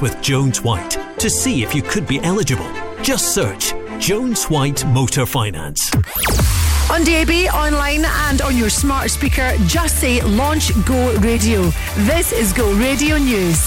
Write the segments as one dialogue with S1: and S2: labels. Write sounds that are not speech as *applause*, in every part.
S1: with Jones White to see if you could be eligible. Just search Jones White Motor Finance.
S2: On DAB, online, and on your smart speaker, just say Launch Go Radio. This is Go Radio News.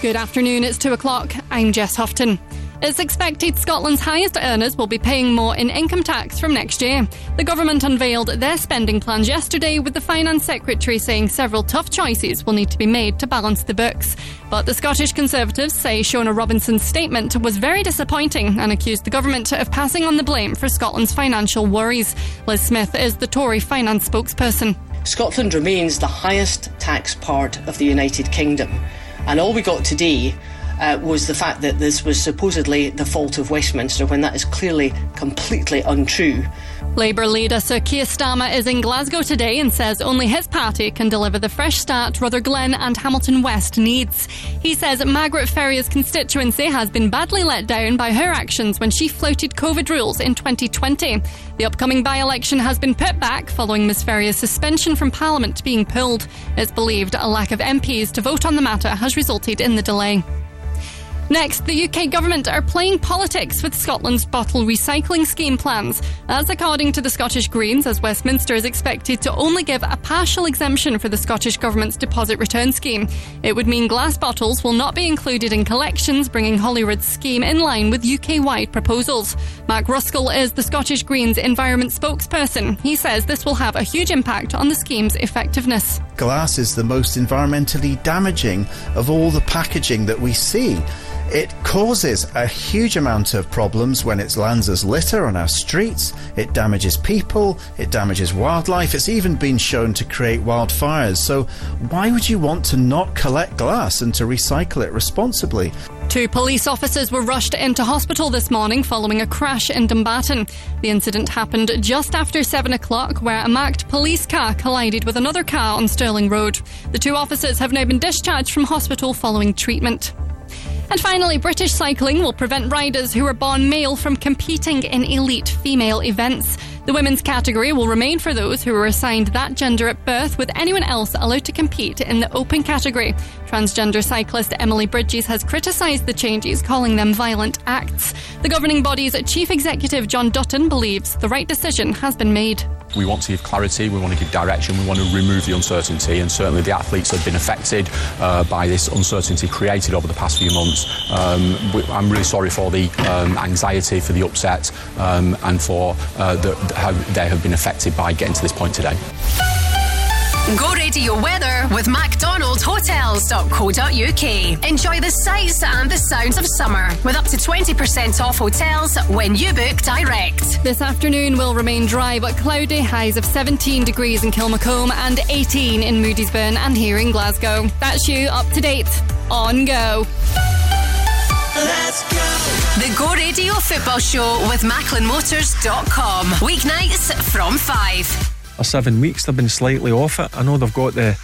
S3: Good afternoon, it's 2 o'clock. I'm Jess Houghton. It's expected Scotland's highest earners will be paying more in income tax from next year. The government unveiled their spending plans yesterday, with the Finance Secretary saying several tough choices will need to be made to balance the books. But the Scottish Conservatives say Shona Robison's statement was very disappointing and accused the government of passing on the blame for Scotland's financial worries. Liz Smith is the Tory finance spokesperson.
S4: Scotland remains the highest tax part of the United Kingdom, and all we got today uh, was the fact that this was supposedly the fault of Westminster when that is clearly completely untrue.
S3: Labour leader Sir Keir Starmer is in Glasgow today and says only his party can deliver the fresh start Rutherglen and Hamilton West needs. He says Margaret Ferrier's constituency has been badly let down by her actions when she floated COVID rules in 2020. The upcoming by election has been put back following Ms Ferrier's suspension from Parliament being pulled. It's believed a lack of MPs to vote on the matter has resulted in the delay. Next, the UK government are playing politics with Scotland's bottle recycling scheme plans. As according to the Scottish Greens, as Westminster is expected to only give a partial exemption for the Scottish Government's deposit return scheme. It would mean glass bottles will not be included in collections, bringing Holyrood's scheme in line with UK wide proposals. Mark Ruskell is the Scottish Greens environment spokesperson. He says this will have a huge impact on the scheme's effectiveness.
S5: Glass is the most environmentally damaging of all the packaging that we see. It causes a huge amount of problems when it lands as litter on our streets. It damages people, it damages wildlife. It's even been shown to create wildfires. So, why would you want to not collect glass and to recycle it responsibly?
S3: Two police officers were rushed into hospital this morning following a crash in Dumbarton. The incident happened just after 7 o'clock, where a marked police car collided with another car on Stirling Road. The two officers have now been discharged from hospital following treatment. And finally, British cycling will prevent riders who are born male from competing in elite female events. The women's category will remain for those who were assigned that gender at birth, with anyone else allowed to compete in the open category. Transgender cyclist Emily Bridges has criticised the changes, calling them violent acts. The governing body's chief executive, John Dutton, believes the right decision has been made.
S6: We want to give clarity, we want to give direction, we want to remove the uncertainty, and certainly the athletes have been affected uh, by this uncertainty created over the past few months. Um, I'm really sorry for the um, anxiety, for the upset, um, and for uh, the, how they have been affected by getting to this point today.
S7: Go radio weather with MacDonaldHotels.co.uk. Enjoy the sights and the sounds of summer with up to 20% off hotels when you book direct.
S3: This afternoon will remain dry but cloudy, highs of 17 degrees in Kilmacolm and 18 in Moodiesburn and here in Glasgow. That's you up to date. On go.
S7: Let's go. The Go Radio Football Show with MacklinMotors.com. Weeknights from 5
S8: or seven weeks. They've been slightly off it. I know they've got the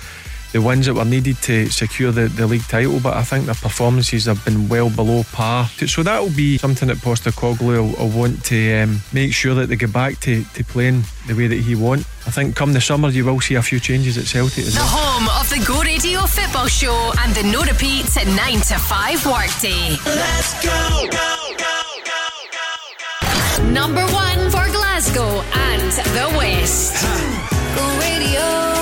S8: the wins that were needed to secure the, the league title, but I think their performances have been well below par. So that will be something that Postecoglou will, will want to um, make sure that they get back to, to playing the way that he wants. I think come the summer you will see a few changes at Celtic
S7: The home of the Go Radio Football Show and the no repeats at 9 to 5 workday. Let's go go, go, go, go, go. Number one for Glasgow and the West. Go Radio.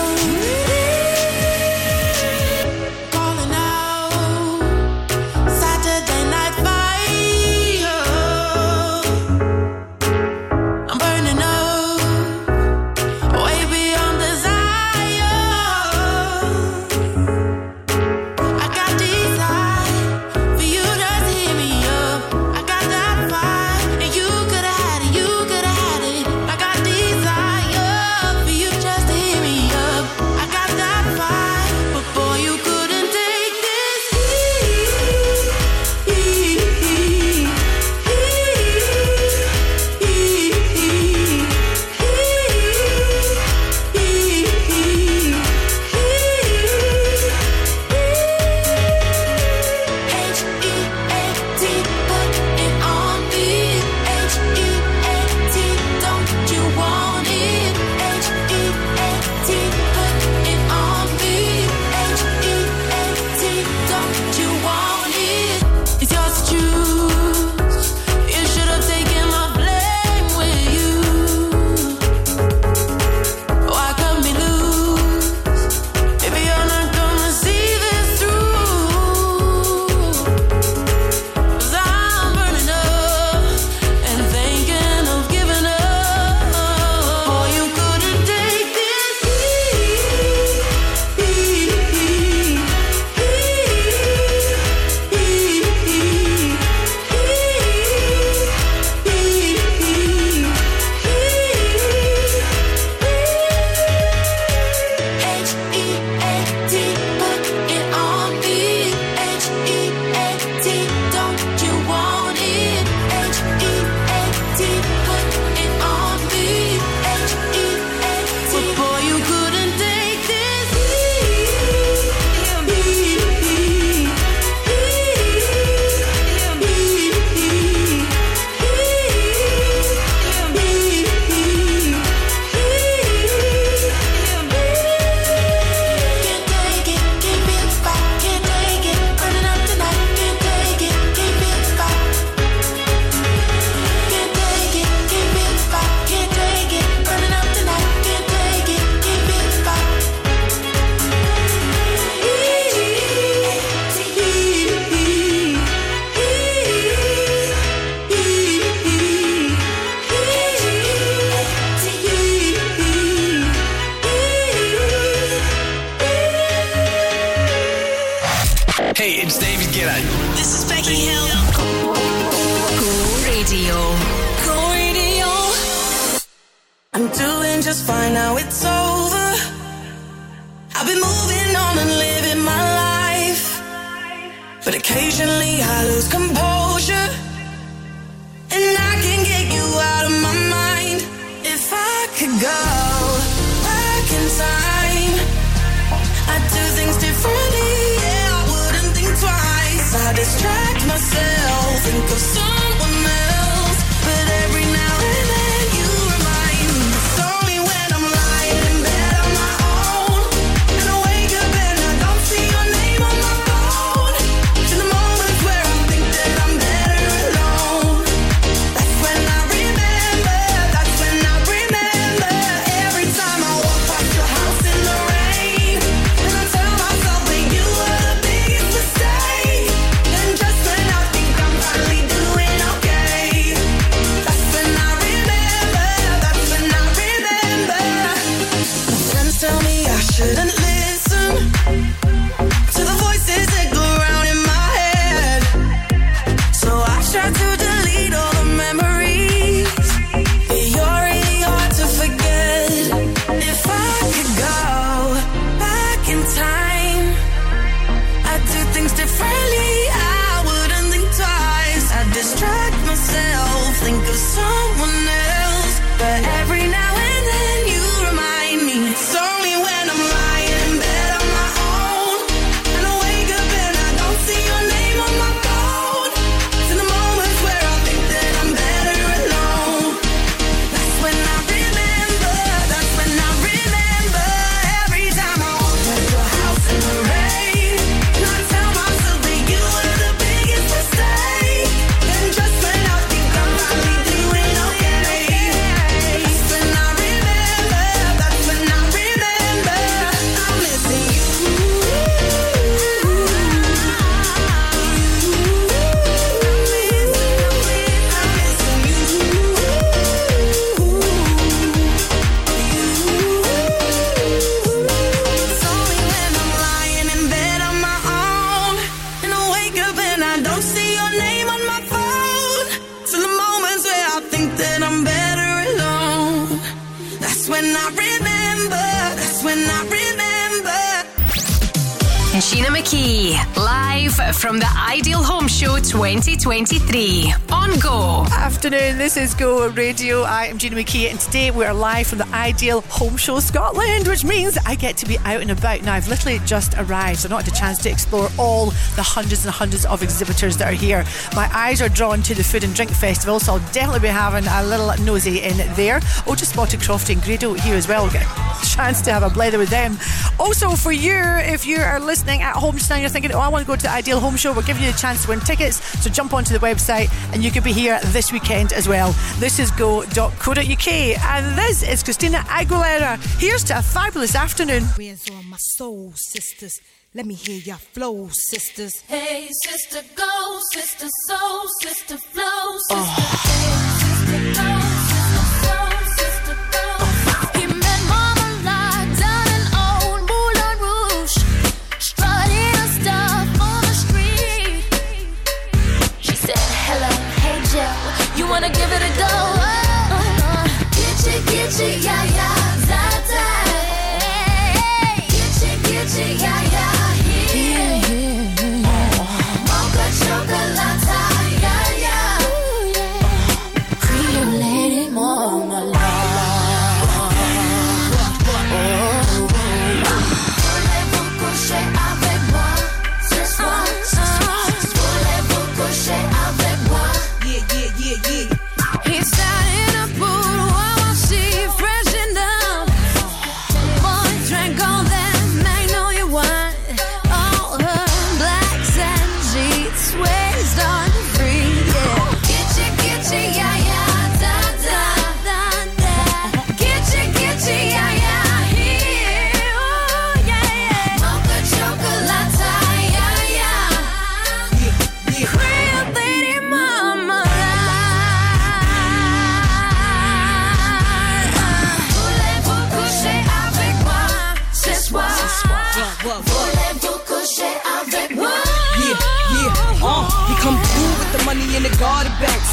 S7: Gina
S2: McKie, and today we are live from the Ideal Home Show Scotland, which means I get to be out and about. Now, I've literally just arrived, so I've not had a chance to explore all the hundreds and hundreds of exhibitors that are here. My eyes are drawn to the Food and Drink Festival, so I'll definitely be having a little nosy in there. Oh, just spotted Crofty and Grado here as well. We'll get a *laughs* chance to have a blather with them. Also, for you, if you are listening at home tonight, you're thinking, oh, I want to go to the Ideal Home Show, we're giving you the chance to win tickets. So jump onto the website and you could be here this weekend as well. This is go.co.uk. And this is Christina Aguilera. Here's to a fabulous afternoon.
S9: Where's all my soul, sisters? Let me hear your flow, sisters.
S10: Hey, sister, go, sisters.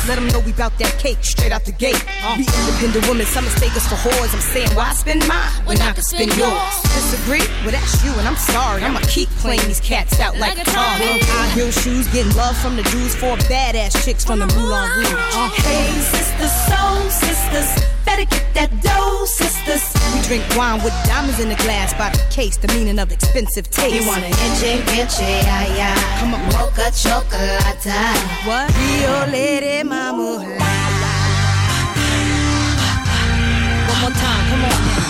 S9: Let them know we bout that cake straight out the gate. We independent women, some mistake us for whores. I'm saying, why spend mine when I can spend yours? Disagree? Well, that's you, and I'm sorry. I'ma keep playing these cats out like, like a car. High heel shoes, getting love from the dudes for badass chicks from the Moulin Rouge.
S11: Hey, sisters, so sisters gotta get that dough, sisters.
S9: We drink wine with diamonds in the glass by the case, the meaning of expensive taste.
S11: You want an inche, inche, ay.
S9: Come on,
S11: mocha chocolate.
S9: What? Rio Lady Mama. One more time, come on.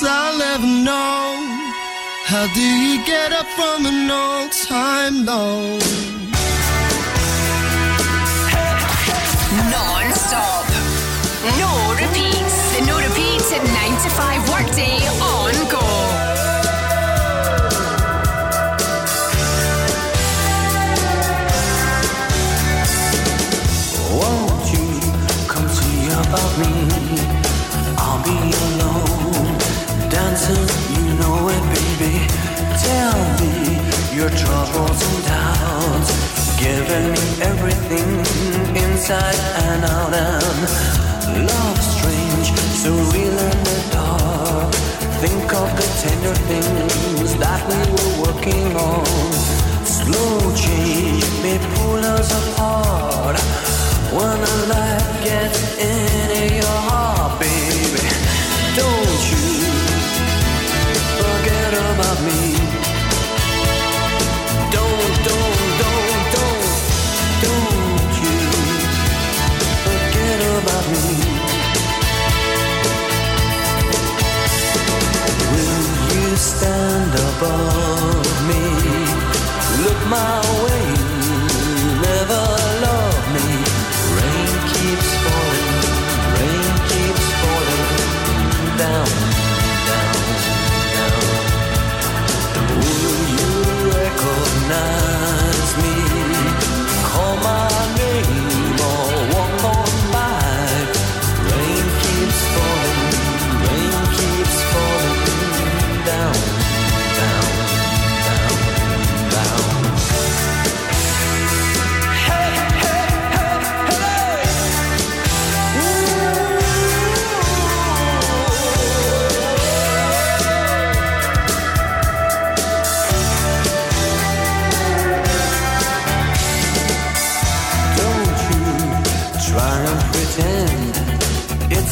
S12: Ceases, I'll never know. How do you get up from an all-time low?
S7: Non-stop. No repeats. The no repeats at 9 to 5 workday on go.
S13: Won't you come see about me? Your troubles and doubts, giving me everything inside and out. And love strange, so real in the dark. Think of the tender things that we were working on. Slow change may pull us apart. When a light gets into your heart, baby, más.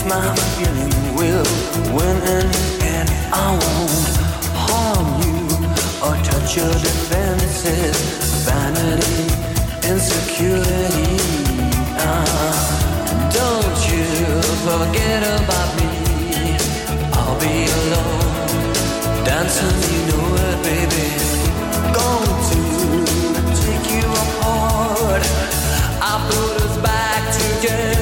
S13: My feeling will win in and I won't harm you or touch your defenses. Vanity insecurity ah, don't you forget about me. I'll be alone dancing you know it baby. Going to take you apart. I put us back together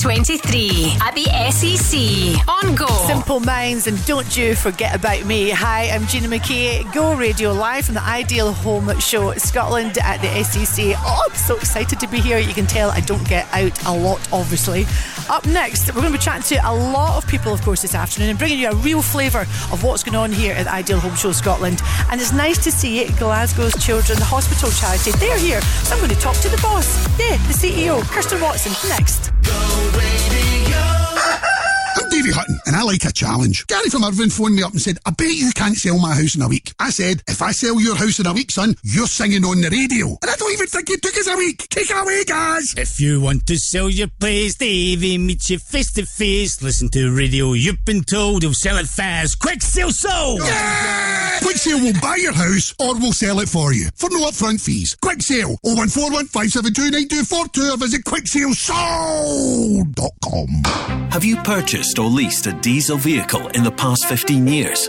S7: 2023 at the SEC on Go.
S2: Simple Simple Minds and Don't You Forget About Me. Hi, I'm Gina McKie. Go Radio live from the Ideal Home Show Scotland at the SEC. Oh, I'm so excited to be here. You can tell I don't get out a lot, obviously. Up next, we're going to be chatting to a lot of people, of course, this afternoon and bringing you a real flavour of what's going on here at the Ideal Home Show Scotland. And it's nice to see Glasgow's Children's Hospital Charity. They're here, so I'm going to talk to the boss. Yeah, the CEO, Kirsten Watson. Next.
S14: I'm Davy Hutton, and I like a challenge. Gary from Irvine phoned me up and said, I bet you can't sell my house in a week. I said, if I sell your house in a week, son, you're singing on the radio. And I don't even think it took us a week. Take it away, guys.
S15: If you want to sell your place, Davy meet you face to face. Listen to the radio, you've been told he'll sell it fast. Quick sell sold!
S14: Yeah! Quick Sale will buy your house or we'll sell it for you for no upfront fees. Quick Sale 0141 572 9242 or visit quicksalesold.com.
S1: Have you purchased or leased a diesel vehicle in the past 15 years?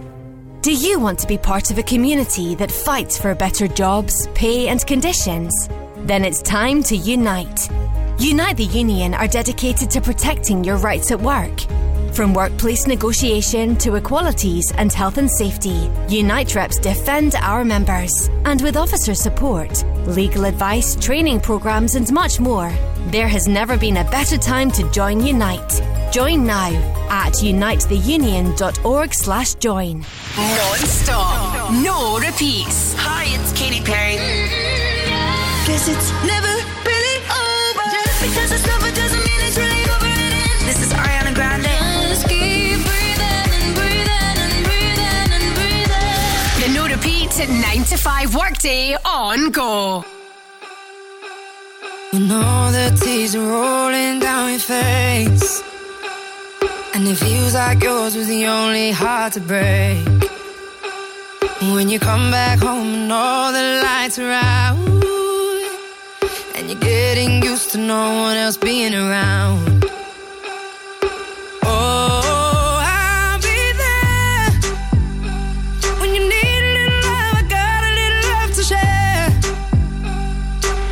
S16: Do you want to be part of a community that fights for better jobs, pay, and conditions? Then it's time to unite. Unite the Union are dedicated to protecting your rights at work. From workplace negotiation to equalities and health and safety, Unite reps defend our members. And with officer support, legal advice, training programs, and much more, there has never been a better time to join Unite. Join now at unitetheunion.org slash join.
S7: Non-stop, no repeats.
S17: Hi, it's Katy Perry.
S11: Guess it's never
S7: at 9 to 5 workday on go.
S18: You all the tears are rolling down your face. And it feels like yours was the only heart to break. When you come back home and all the lights are out. And you're getting used to no one else being around.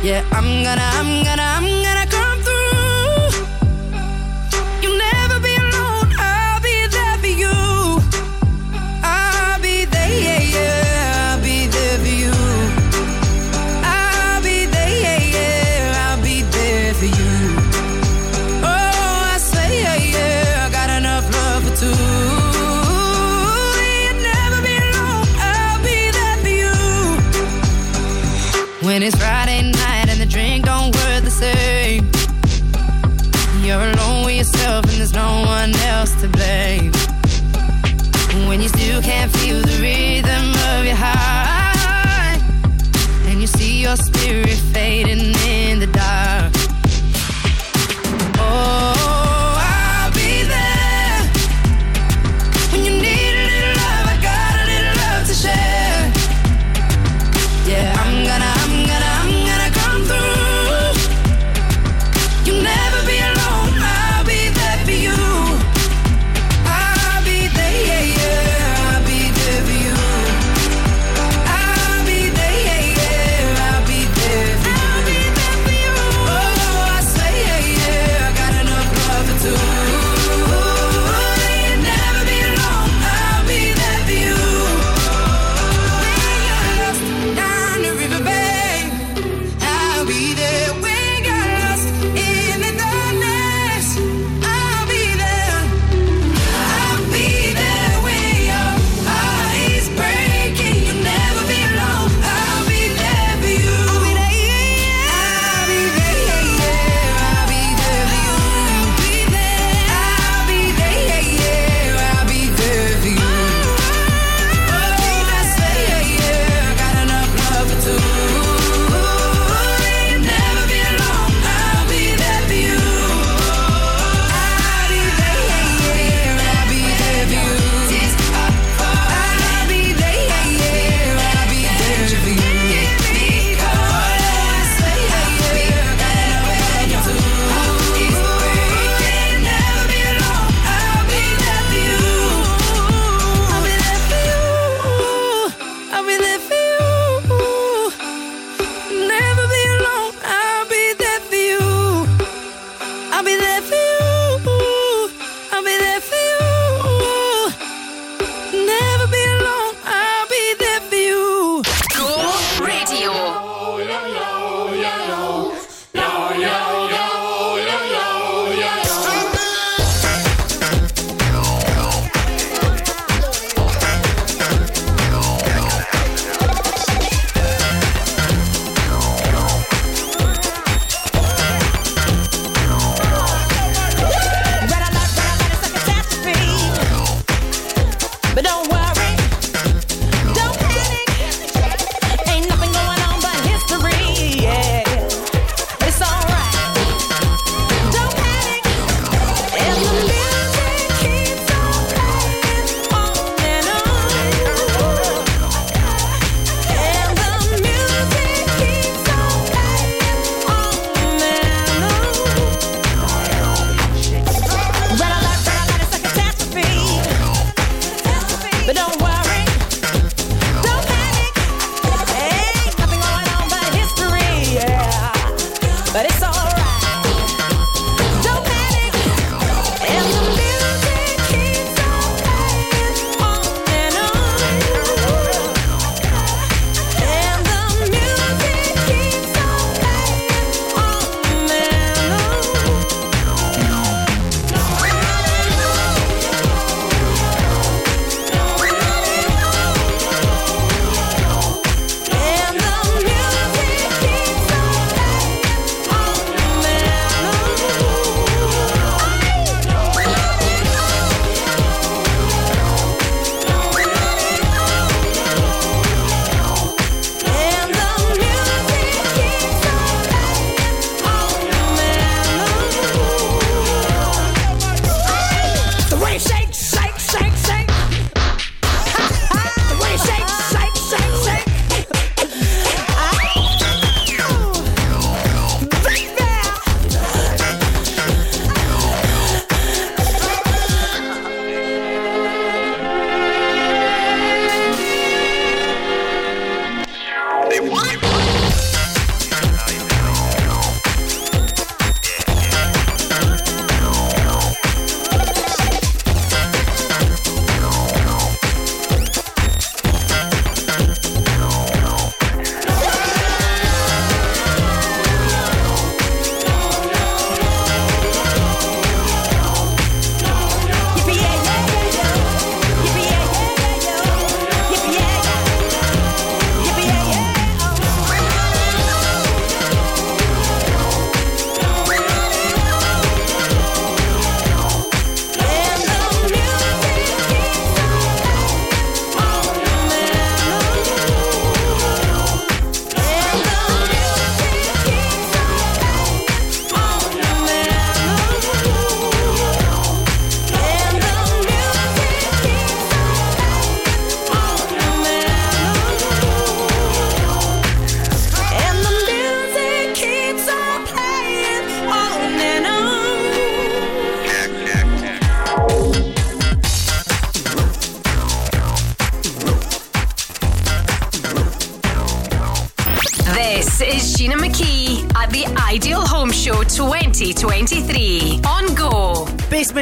S18: Yeah, I'm gonna, I'm gonna, your spirit fading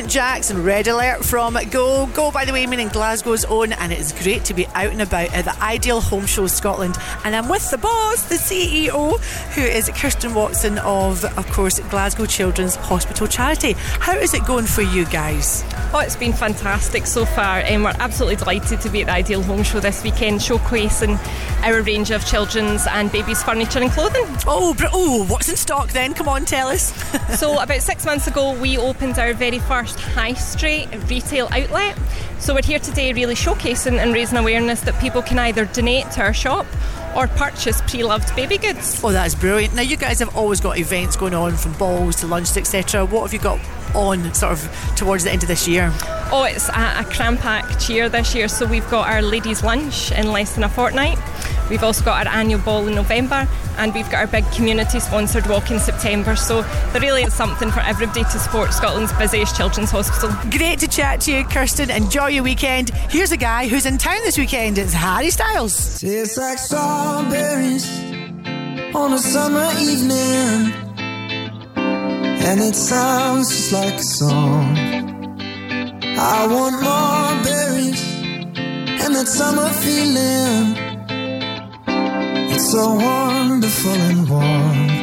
S2: Jacks and Red Alert from Go. Go, by the way, meaning Glasgow's own, and it is great to be out and about at the Ideal Home Show Scotland. And I'm with the boss, the CEO, who is Kirsten Watson of, of course, Glasgow Children's Hospital Charity. How is it going for you guys?
S19: Oh, it's been fantastic so far, and we're absolutely delighted to be at the Ideal Home Show this weekend, showcasing our range of children's and babies' furniture and clothing.
S2: Oh, oh, what's in stock then? Come on, tell us.
S19: So, about six months ago, we opened our very first high street retail outlet. So, we're here today really showcasing and raising awareness that people can either donate to our shop or purchase pre-loved baby goods.
S2: Oh, that's brilliant. Now, you guys have always got events going on from balls to lunch, etc. What have you got on sort of towards the end of this year?
S19: Oh, it's a, a cram packed year this year. So we've got our ladies' lunch in less than a fortnight. We've also got our annual ball in November, and we've got our big community sponsored walk in September. So there really is something for everybody to support Scotland's busiest children's hospital.
S2: Great to chat to you, Kirsten. Enjoy your weekend. Here's a guy who's in town this weekend. It's Harry Styles.
S20: Tastes like strawberries on a summer evening, and it sounds just like a song. I want more berries and that summer feeling. So wonderful and warm.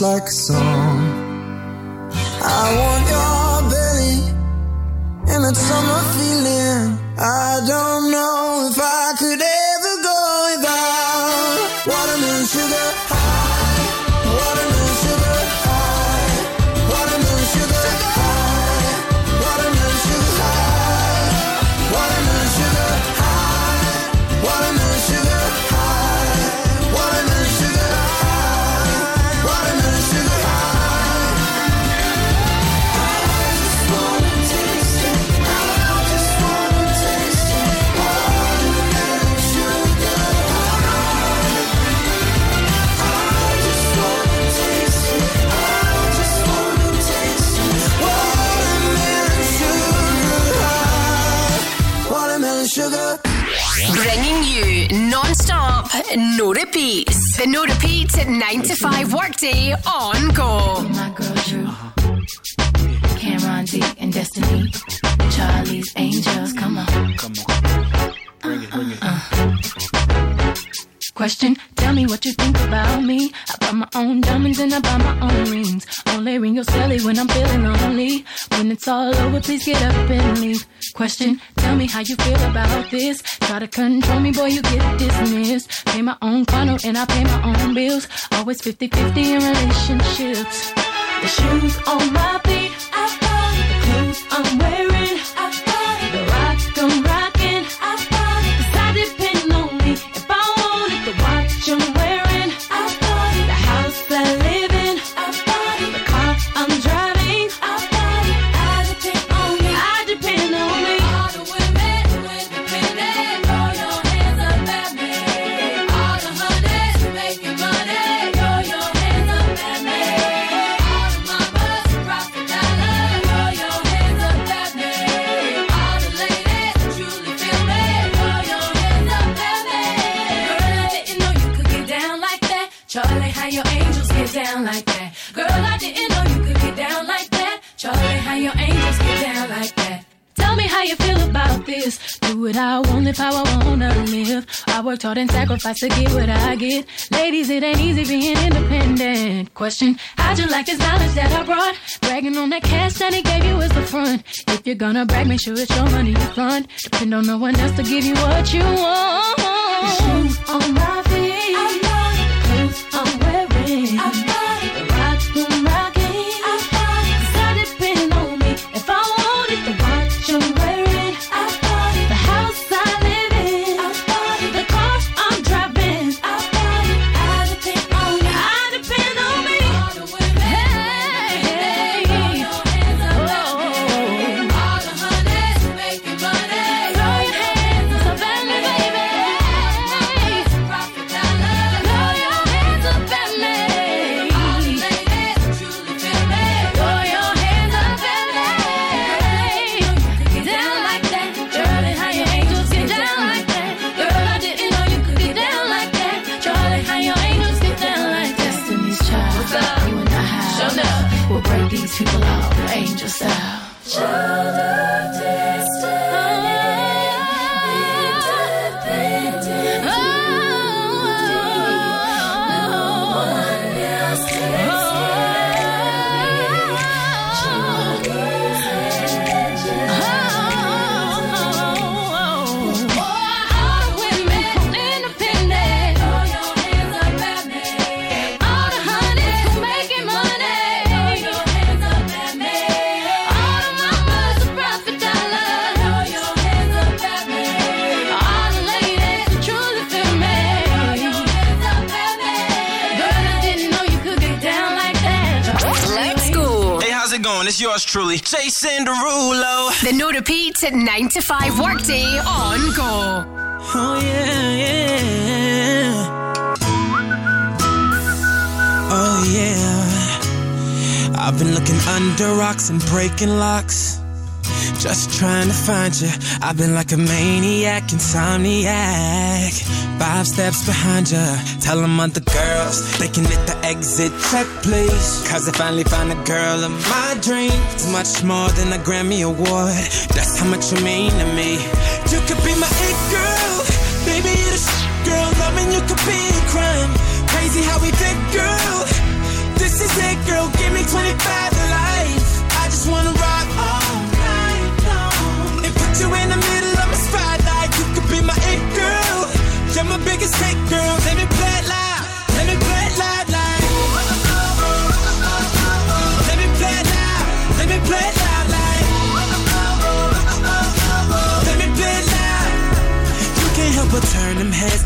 S20: Like a song.
S7: 5 on Go.
S21: My girl Drew, Cameron D and Destiny, Charlie's Angels. Come on. Come on. Bring it, bring it. Uh-uh. Question, tell me what you think about me. I buy my own diamonds and I buy my own rings. Only ring your celly when I'm feeling lonely. When it's all over, please get up and leave. Question, tell me how you feel about this. Try to control me, boy, you get dismissed. Pay my own condo and I pay my own bills. Always 50-50 in relationships. The shoes on my feet, And sacrificed to get what I get. Ladies, it ain't easy being independent. Question, how'd you like this knowledge that I brought? Bragging on that cash that he gave you is the front. If you're gonna brag, make sure it's your money you front. Depend on no one else to give you what you want. Shoes on my truly,
S22: Jason Derulo.
S7: The no repeats at 9 to 5 workday on Go.
S20: Oh yeah, yeah. Oh yeah. I've been looking under rocks and breaking locks. Just trying to find you. I've been like a maniac, insomniac. Five steps behind you. Tell them other girls they can hit the exit check, please. Cause I finally found a girl of my dreams. Much more than a Grammy Award. That's how much you mean to me. You could be my it girl. Baby, you're the shit, girl. Loving you could be a crime. Crazy how we fit, girl. This is it, girl. Give me 25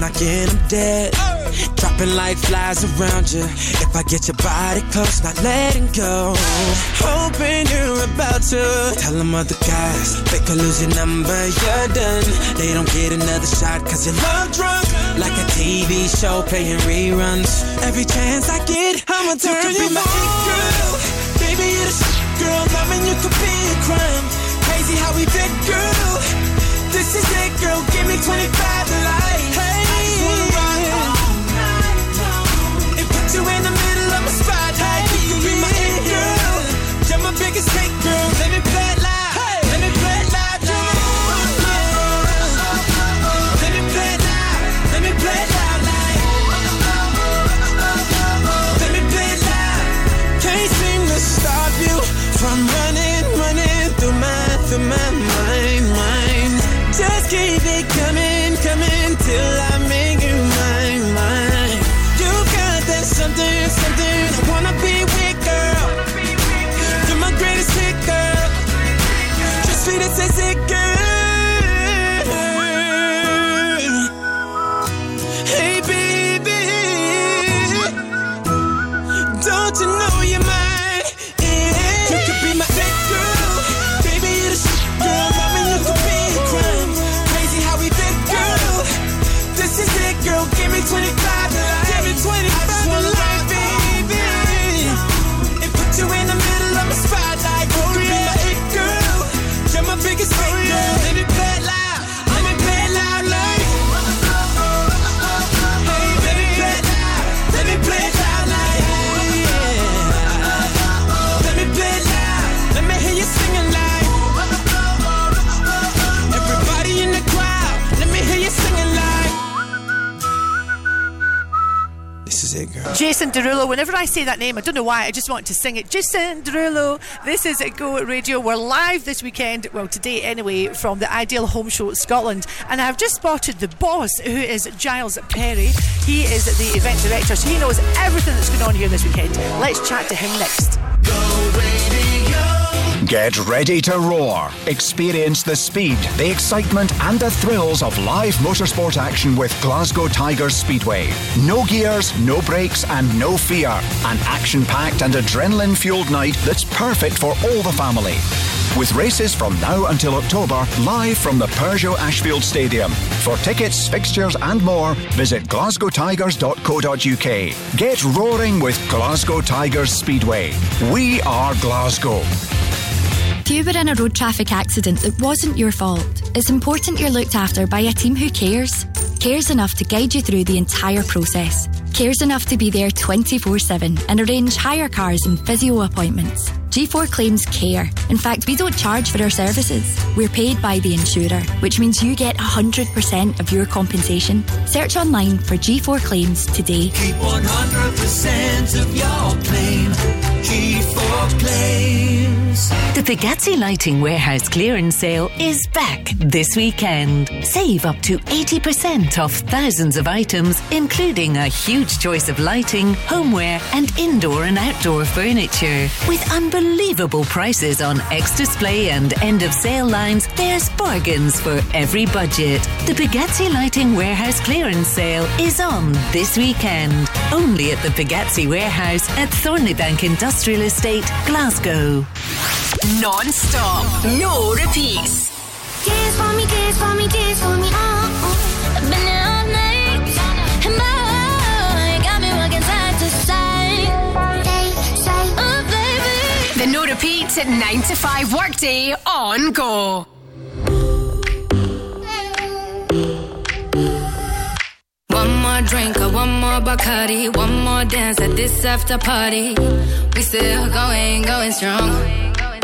S20: knocking them dead. Dropping like flies around you. If I get your body close, not letting go. Hoping you're about to tell them other guys. They could lose your number, you're done. They don't get another shot cause you're love drunk. Like a TV show playing reruns. Every chance I get, I'ma turn you, could be my it girl. Baby, you're the shit, girl. Loving you could be a crime. Crazy how we fit, girl. This is it, girl. Give me 25 to life.
S2: Jason Derulo, whenever I say that name, I don't know why, I just want to sing it. Jason Derulo, this is Go Radio. We're live this weekend, well, today anyway, from the Ideal Home Show Scotland. And I've just spotted the boss, who is Giles Perry. He is the event director, so he knows everything that's going on here this weekend. Let's chat to him next.
S23: Get ready to roar. Experience the speed, the excitement, and the thrills of live motorsport action with Glasgow Tigers Speedway. No gears, no brakes, and no fear. An action packed and adrenaline fueled night that's perfect for all the family. With races from now until October, live from the Peugeot Ashfield Stadium. For tickets, fixtures, and more, visit glasgowtigers.co.uk. Get roaring with Glasgow Tigers Speedway. We are Glasgow.
S24: If you were in a road traffic accident that wasn't your fault, it's important you're looked after by a team who cares. Cares enough to guide you through the entire process. Cares enough to be there 24 7 and arrange hire cars and physio appointments. G4 Claims care. In fact, we don't charge for our services. We're paid by the insurer, which means you get 100% of your compensation. Search online for G4 Claims today.
S13: Keep 100% of your claim. G4 claims.
S25: The Pagazzi Lighting Warehouse clearance sale is back this weekend. Save up to 80% off thousands of items, including a huge choice of lighting, homeware, and indoor and outdoor furniture. With unbelievable prices on ex display and end of sale lines, there's bargains for every budget. The Pagazzi Lighting Warehouse clearance sale is on this weekend. Only at the Pagazzi Warehouse at Thornliebank Industrial Estate, Glasgow.
S7: Non stop, no repeats.
S10: Dance for me, dance for me, dance for me. Oh, oh. I've been there all night. And boy, you got me walking side to side. Hey, say, oh, baby.
S7: The no repeats at 9 to 5 workday on go.
S18: One more drink or one more Bacardi, one more dance at this after party. We still going, going strong.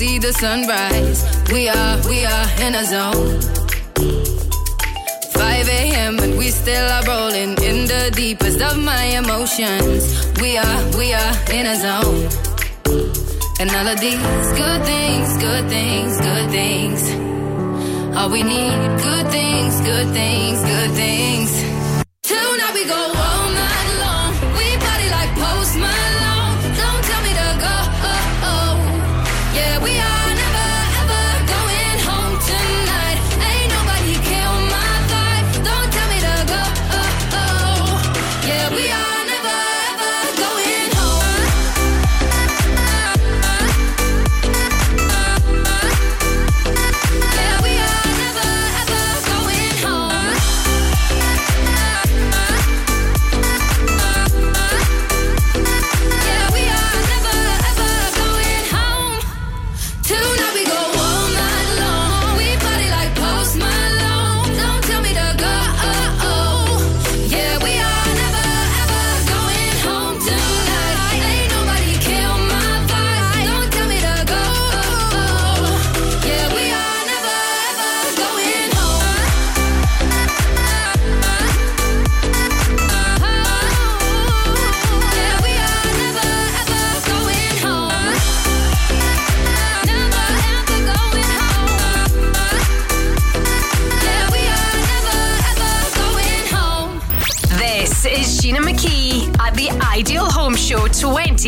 S18: See the sunrise. We are, we are in a zone. 5 a.m. and we still are rolling in the deepest of my emotions. We are, we are in a zone. And all of these good things, good things, good things. All we need, good things, good things, good things.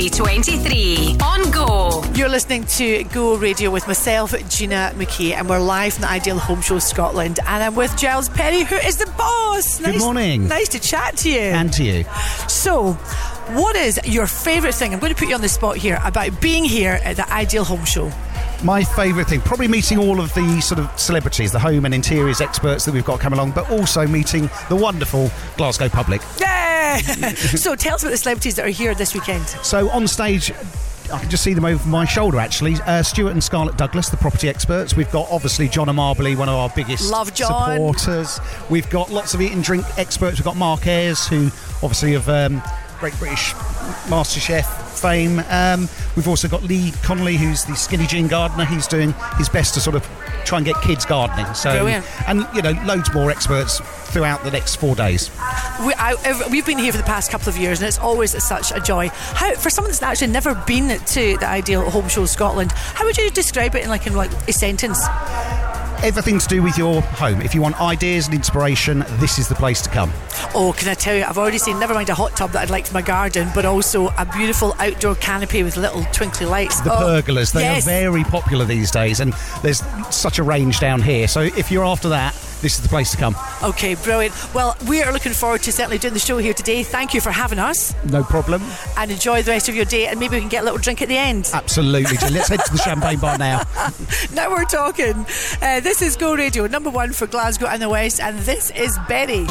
S7: 2023 on Go.
S2: You're listening to Go Radio with myself, Gina McKie, and we're live from the Ideal Home Show Scotland. And I'm with Giles Perry, who is the boss.
S26: Good morning.
S2: Nice to chat to you.
S26: And to you.
S2: So, what is your favourite thing? I'm going to put you on the spot here about being here at the Ideal Home Show.
S26: My favourite thing, probably meeting all of the sort of celebrities, the home and interiors experts that we've got come along, but also meeting the wonderful Glasgow public.
S2: Yeah! *laughs* so, tell us about the celebrities that are here this weekend.
S26: So on stage, I can just see them over my shoulder actually. Uh, Stuart and Scarlett Douglas, the property experts. We've got obviously John Amarbly, one of our biggest
S2: Love John.
S26: supporters. We've got lots of eat and drink experts. We've got Mark Ayres, who obviously have um, Great British Master Chef fame. Um, we've also got Lee Connolly, who's the skinny jean gardener. He's doing his best to sort of try and get kids gardening. So,
S2: Brilliant.
S26: and you know, loads more experts throughout the next four days.
S2: We, I, we've been here for the past couple of years, and it's always such a joy. How, for someone that's actually never been to the Ideal Home Show Scotland, how would you describe it in like in like a sentence?
S26: Everything to do with your home. If you want ideas and inspiration, this is the place to come.
S2: Oh, can I tell you? I've already seen never mind a hot tub that I'd like for my garden, but also a beautiful outdoor canopy with little twinkly lights.
S26: The
S2: Oh,
S26: pergolas, they
S2: yes.
S26: are very popular these days, and there's such a range down here. So if you're after that, this is the place to come.
S2: Okay, brilliant. Well, we are looking forward to certainly doing the show here today. Thank you for having us,
S26: No problem.
S2: and enjoy the rest of your day. And maybe we can get a little drink at the end.
S26: Absolutely. Let's head to the *laughs* champagne bar now.
S2: now we're talking. Uh, this is Go Radio, number one for Glasgow and the West, and this is Betty.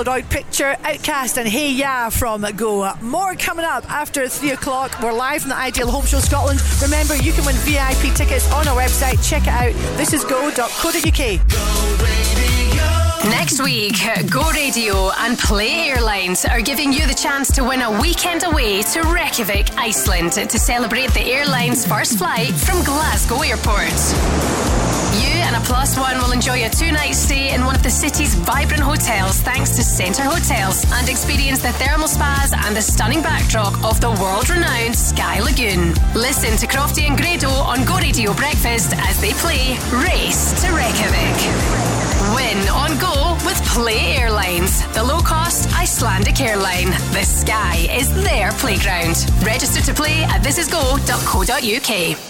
S2: Polaroid picture. Outkast and Hey Ya from Go. More coming up after three o'clock. We're live from the Ideal Home Show Scotland. Remember, you can win VIP tickets on our website. Check it out. This is go.co.uk.
S7: Next week, Go Radio and Play Airlines are giving you the chance to win a weekend away to Reykjavik, Iceland, to celebrate the airline's first flight from Glasgow Airport. Plus one will enjoy a two night stay in one of the city's vibrant hotels thanks to Center Hotels and experience the thermal spas and the stunning backdrop of the world renowned Sky Lagoon. Listen to Crofty and Grado on Go Radio Breakfast as they play Race to Reykjavik. Win on Go with Play Airlines, the low cost Icelandic airline. The sky is their playground. Register to play at thisisgo.co.uk.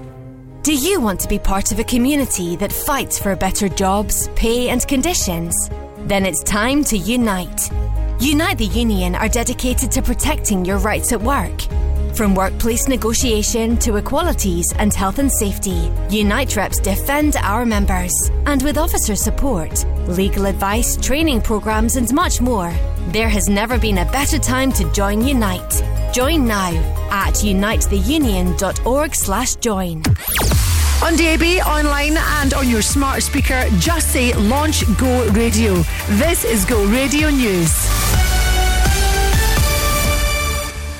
S16: Do you want to be part of a community that fights for better jobs, pay, and conditions? Then it's time to unite. Unite the Union are dedicated to protecting your rights at work. From workplace negotiation to equalities and health and safety, Unite reps defend our members. And with officer support, legal advice, training programs, and much more, there has never been a better time to join Unite. Join now at unitetheunion.org/join.
S2: On DAB, online, and on your smart speaker, just say Launch Go Radio. This is Go Radio News.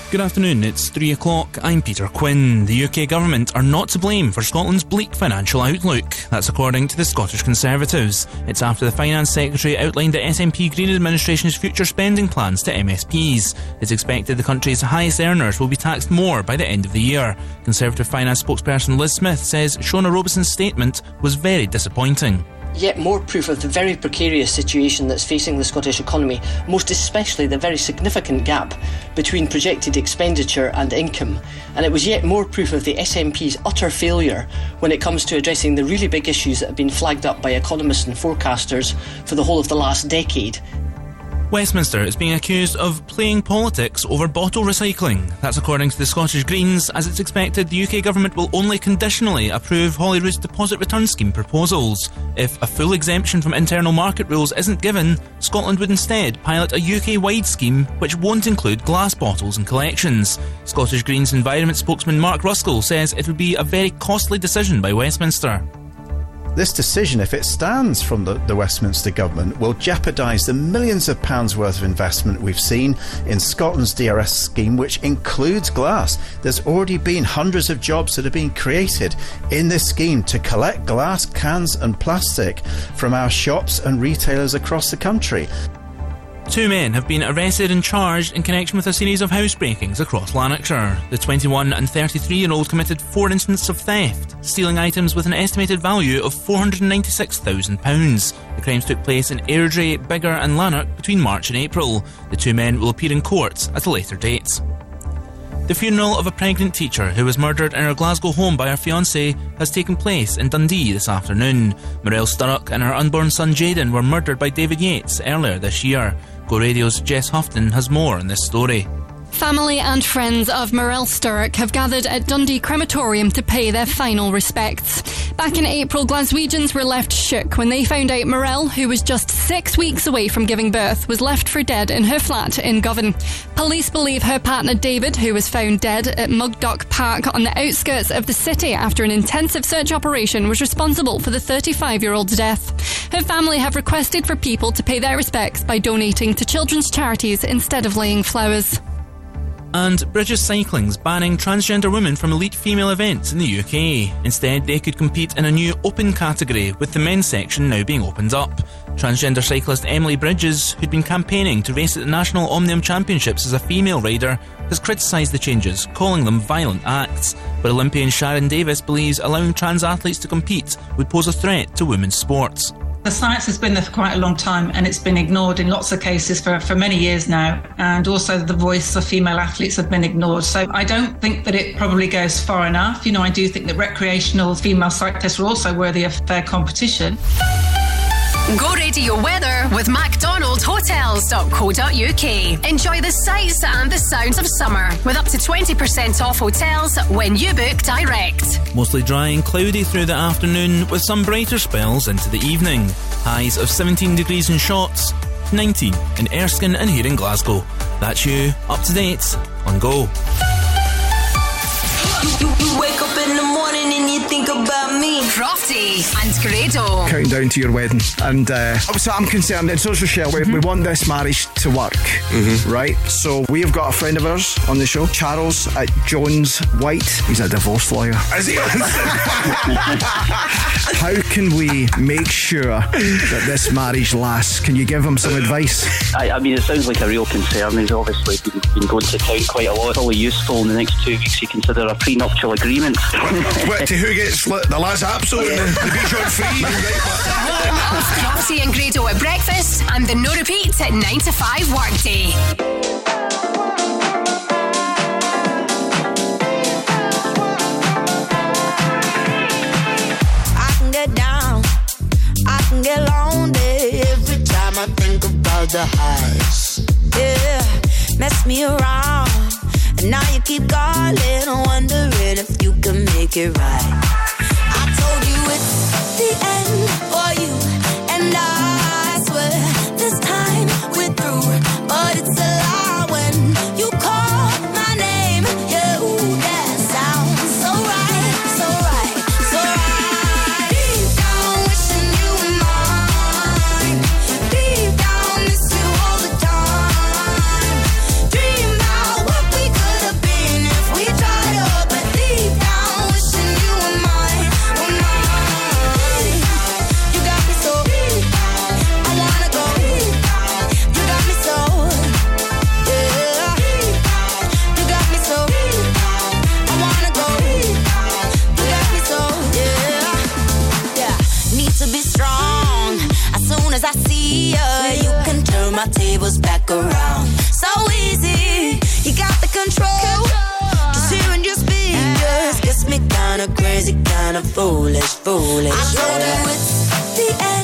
S27: Good afternoon, it's three o'clock. I'm Peter Quinn. The UK government are not to blame for Scotland's bleak financial outlook. That's according to the Scottish Conservatives. It's after the Finance Secretary outlined the SNP Green Administration's future spending plans to MSPs. It's expected the country's highest earners will be taxed more by the end of the year. Conservative Finance spokesperson Liz Smith says Shona Robison's statement was very disappointing
S28: yet more proof of the very precarious situation that's facing the Scottish economy, most especially the very significant gap between projected expenditure and income. And it was yet more proof of the SNP's utter failure when it comes to addressing the really big issues that have been flagged up by economists and forecasters for the whole of the last decade.
S27: Westminster is being accused of playing politics over bottle recycling. That's according to the Scottish Greens, as it's expected the UK government will only conditionally approve Holyrood's deposit return scheme proposals. If a full exemption from internal market rules isn't given, Scotland would instead pilot a UK wide scheme which won't include glass bottles and collections. Scottish Greens Environment spokesman Mark Ruskell says it would be a very costly decision by Westminster.
S5: This decision, if it stands from the, the, Westminster government, will jeopardise the millions of pounds worth of investment we've seen in Scotland's DRS scheme, which includes glass. There's already been hundreds of jobs that have been created in this scheme to collect glass, cans, and plastic from our shops and retailers across the country.
S27: Two men have been arrested and charged in connection with a series of housebreakings across Lanarkshire. The 21 and 33 year old committed four incidents of theft, stealing items with an estimated value of £496,000. The crimes took place in Airdrie, Biggar, and Lanark between March and April. The two men will appear in court at a later date. The funeral of a pregnant teacher who was murdered in her Glasgow home by her fiance has taken place in Dundee this afternoon. Marelle Sturrock and her unborn son Jaden were murdered by David Yates earlier this year. Radio's Jess Houghton has more on this story.
S3: Family and friends of Marelle Sturrock have gathered at Dundee Crematorium to pay their final respects. Back in April, Glaswegians were left shook when they found out Marelle, who was just six weeks away from giving birth, was left for dead in her flat in Govan. Police believe her partner David, who was found dead at Mugdock Park on the outskirts of the city after an intensive search operation, was responsible for the 35 year old's death. Her family have requested for people to pay their respects by donating to children's charities instead of laying flowers
S27: and British Cycling's banning transgender women from elite female events in the UK. Instead, they could compete in a new open category, with the men's section now being opened up. Transgender cyclist Emily Bridges, who'd been campaigning to race at the National Omnium Championships as a female rider, has criticised the changes, calling them violent acts. But Olympian Sharon Davies believes allowing trans athletes to compete would pose a threat to women's sports.
S29: The science has been there for quite a long time and it's been ignored in lots of cases for, for many years now. And also the voice of female athletes have been ignored. So I don't think that it probably goes far enough. You know, I do think that recreational female cyclists are also worthy of fair competition.
S7: Go radio weather with MacDonaldHotels.co.uk. Enjoy the sights and the sounds of summer with up to 20% off hotels when you book direct.
S27: Mostly dry and cloudy through the afternoon with some brighter spells into the evening. Highs of 17 degrees in Shotts, 19 in Erskine and here in Glasgow. That's you up to date on Go.
S30: You, you wake up in the morning and you think about me.
S7: Crofty and Grado.
S31: counting down to your wedding. And uh, oh, so I'm concerned, and so's Rochelle, we, we mm-hmm. want this marriage to work, mm-hmm. right? So we have got a friend of ours on the show, Charles at Jones Whyte. He's a divorce lawyer.
S32: Is he? *laughs*
S31: How can we make sure that this marriage lasts? Can you give him some advice?
S33: I, I mean, it sounds like a real concern. He's obviously been, been going to town quite a lot. Probably useful in the next two weeks. You consider a prenuptial agreement.
S32: What, to who gets the last episode and *laughs* the, the beach on free?
S7: Home of Crofty and Grado at breakfast and the no repeat at 9 to 5 workday.
S34: I can get down, I can get lonely every time I think about the highs. Yeah, mess me around, and now you keep calling, wondering if you can make it right. It's the end for you, kinda crazy, kinda foolish, foolish. I told you it's the end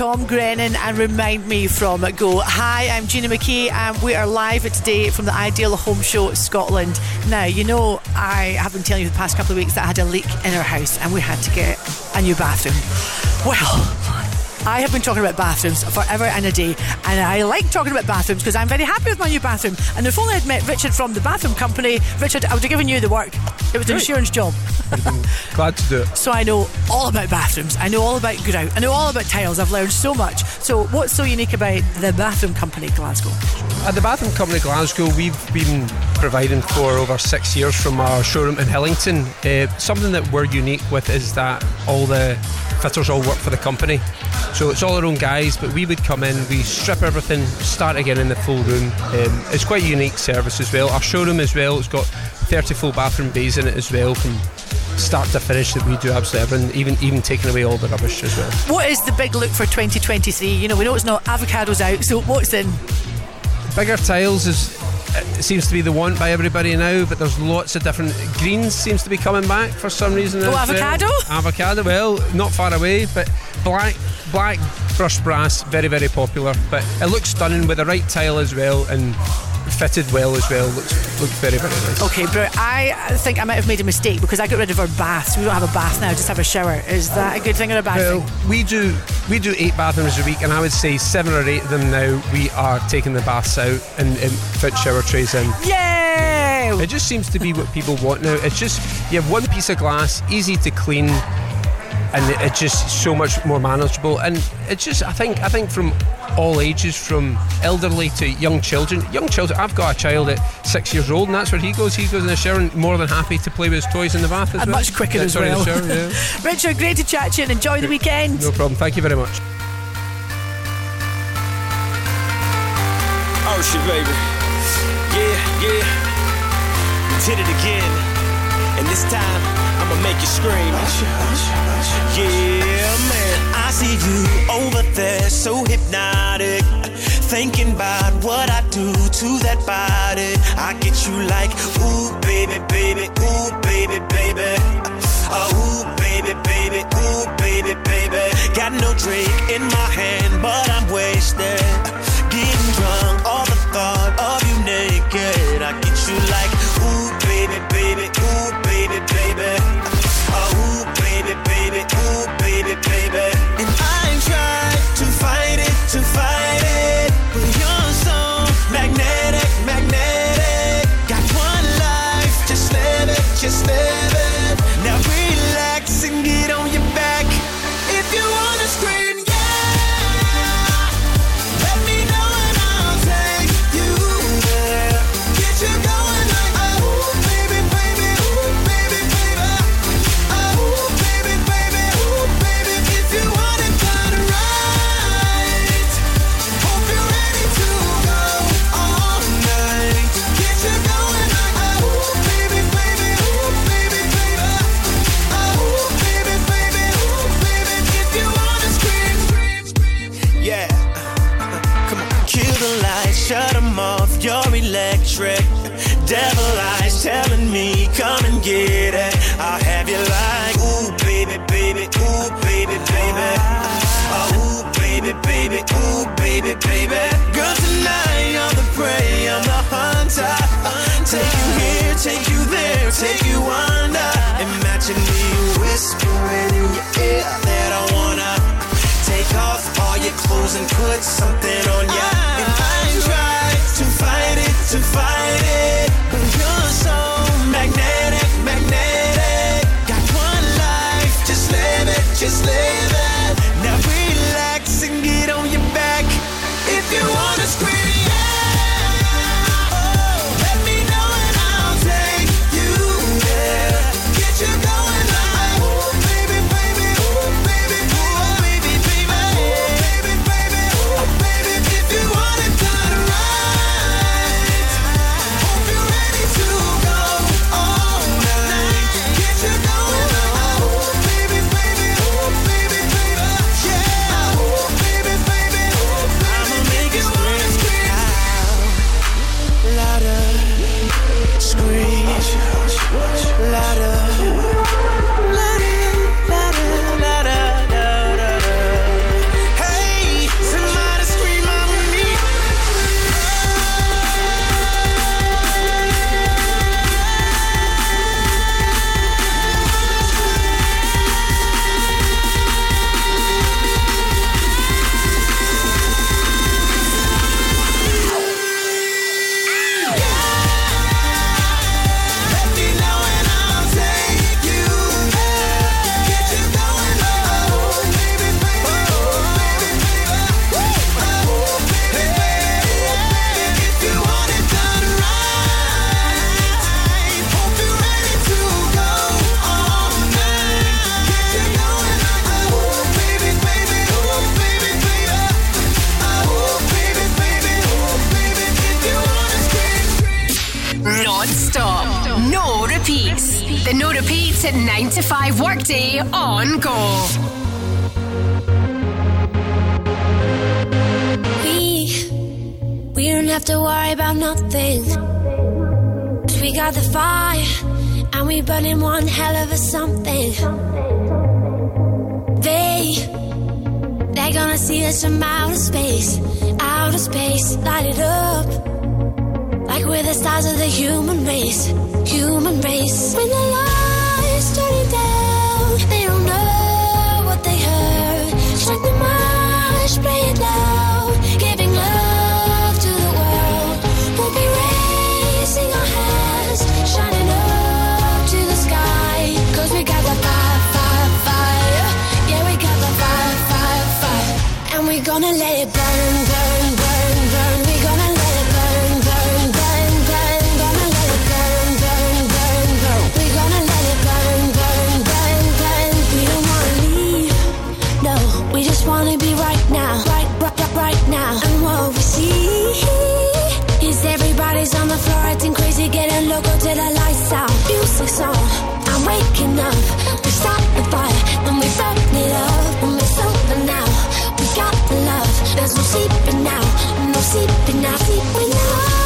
S35: Tom Grennan
S7: and
S11: Remind Me
S2: from Go. Hi, I'm Gina McKie and we are live today from the Ideal Home Show Scotland. Now, you know, I have been telling you the past couple of weeks that I had a leak in our house and we had to get a new bathroom. Well, I have been talking about bathrooms forever and a day, and I like talking about bathrooms because I'm very happy with my new bathroom. And if only I'd met Richard from the bathroom company, Richard, I would have given you the work. It was an
S36: Great.
S2: insurance job.
S36: Glad to do it.
S2: So I know all about bathrooms. I know all about grout. I know all about tiles. I've learned so much. So what's so unique about the bathroom company Glasgow?
S36: At the Bathroom Company Glasgow, we've been providing for over six years from our showroom in Hillington. Uh, something that we're unique with is that all the fitters all work for the company. So it's all our own guys, but we would come in, we strip everything, start again in the full room. Um, it's quite a unique service as well. Our showroom as well, it's got 30 full bathroom bays in it as well from start to finish that we do absolutely everything, even, even taking away all the rubbish as well.
S2: What is the big look for 2023? You know, we know it's not avocados out, so what's in?
S36: Bigger tiles is it seems to be the want by everybody now, but there's lots of different greens seems to be coming back for some reason.
S2: Oh, avocado?
S36: Avocado, well, not far away, but black black brushed brass, very very popular. But it looks stunning with the right tile as well and fitted well as well. Looks looks very very nice.
S2: Okay, but I think I might have made a mistake because I got rid of our baths. We don't have a bath now, just have a shower. Is that a good thing or a bad
S36: Well,
S2: thing?
S36: we do we do eight bathrooms a week, and I would say seven or eight of them now we are taking the baths out and, and fit shower trays in.
S2: Yay!
S36: It just seems to be what people want now. It's just you have one piece of glass, easy to clean, and it's just so much more manageable. And it's just I think I think from all ages, from elderly to young children. Young children. I've got a child at six years old, and that's where he goes. He goes in the shower and more than happy to play with his toys in the bath as
S2: And
S36: well.
S2: much quicker
S36: Yeah,
S2: as
S36: sorry,
S2: well.
S36: the shower, yeah. *laughs*
S2: Richard, great to chat to you and enjoy the weekend.
S36: No problem. Thank you very much.
S37: Oh, Ocean, baby. Yeah, yeah. We did it again. And this time, I'ma make you scream. Yeah, man. I see you over there, so hypnotic. Thinking about what I do to that body. I get you like, ooh, baby, baby, ooh, baby, baby. Uh, ooh, baby, baby, ooh, baby, baby. Got no drink in my hand, but I'm wasted. Getting drunk, all the thought of you naked. I get you like, ooh, baby, baby, ooh, baby, baby. Ooh, baby, baby, ooh, baby, baby. And I tried to fight it, to fight it.
S20: prey. I'm the hunter. Take you here, take you there, take you under. Imagine me whispering in your ear that I wanna take off all your clothes and put something to
S7: 5 workday on goal.
S10: We, we don't have to worry about nothing. Cause we got the fire, and we burning one hell of a something. They, they're gonna see us from outer space, outer space, light it up. Like we're the stars of the human race, human race. When the light la. sleeping now, sleeping now.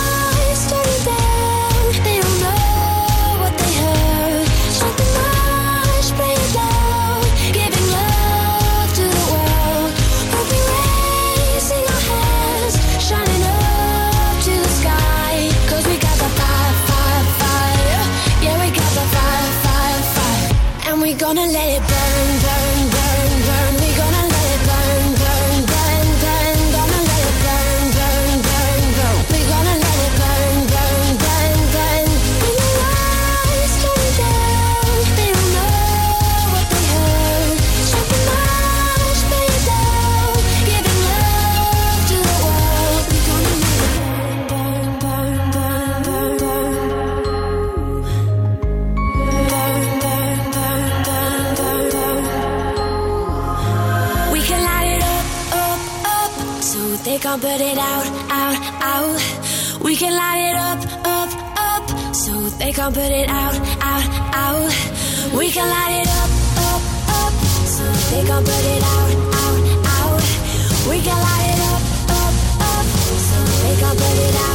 S10: can light it up, up, up. So they can't put it out, out, out. We can light it up, up, up. So they can't put it out, out, out. We can light it up, up, up. So they can't put it out.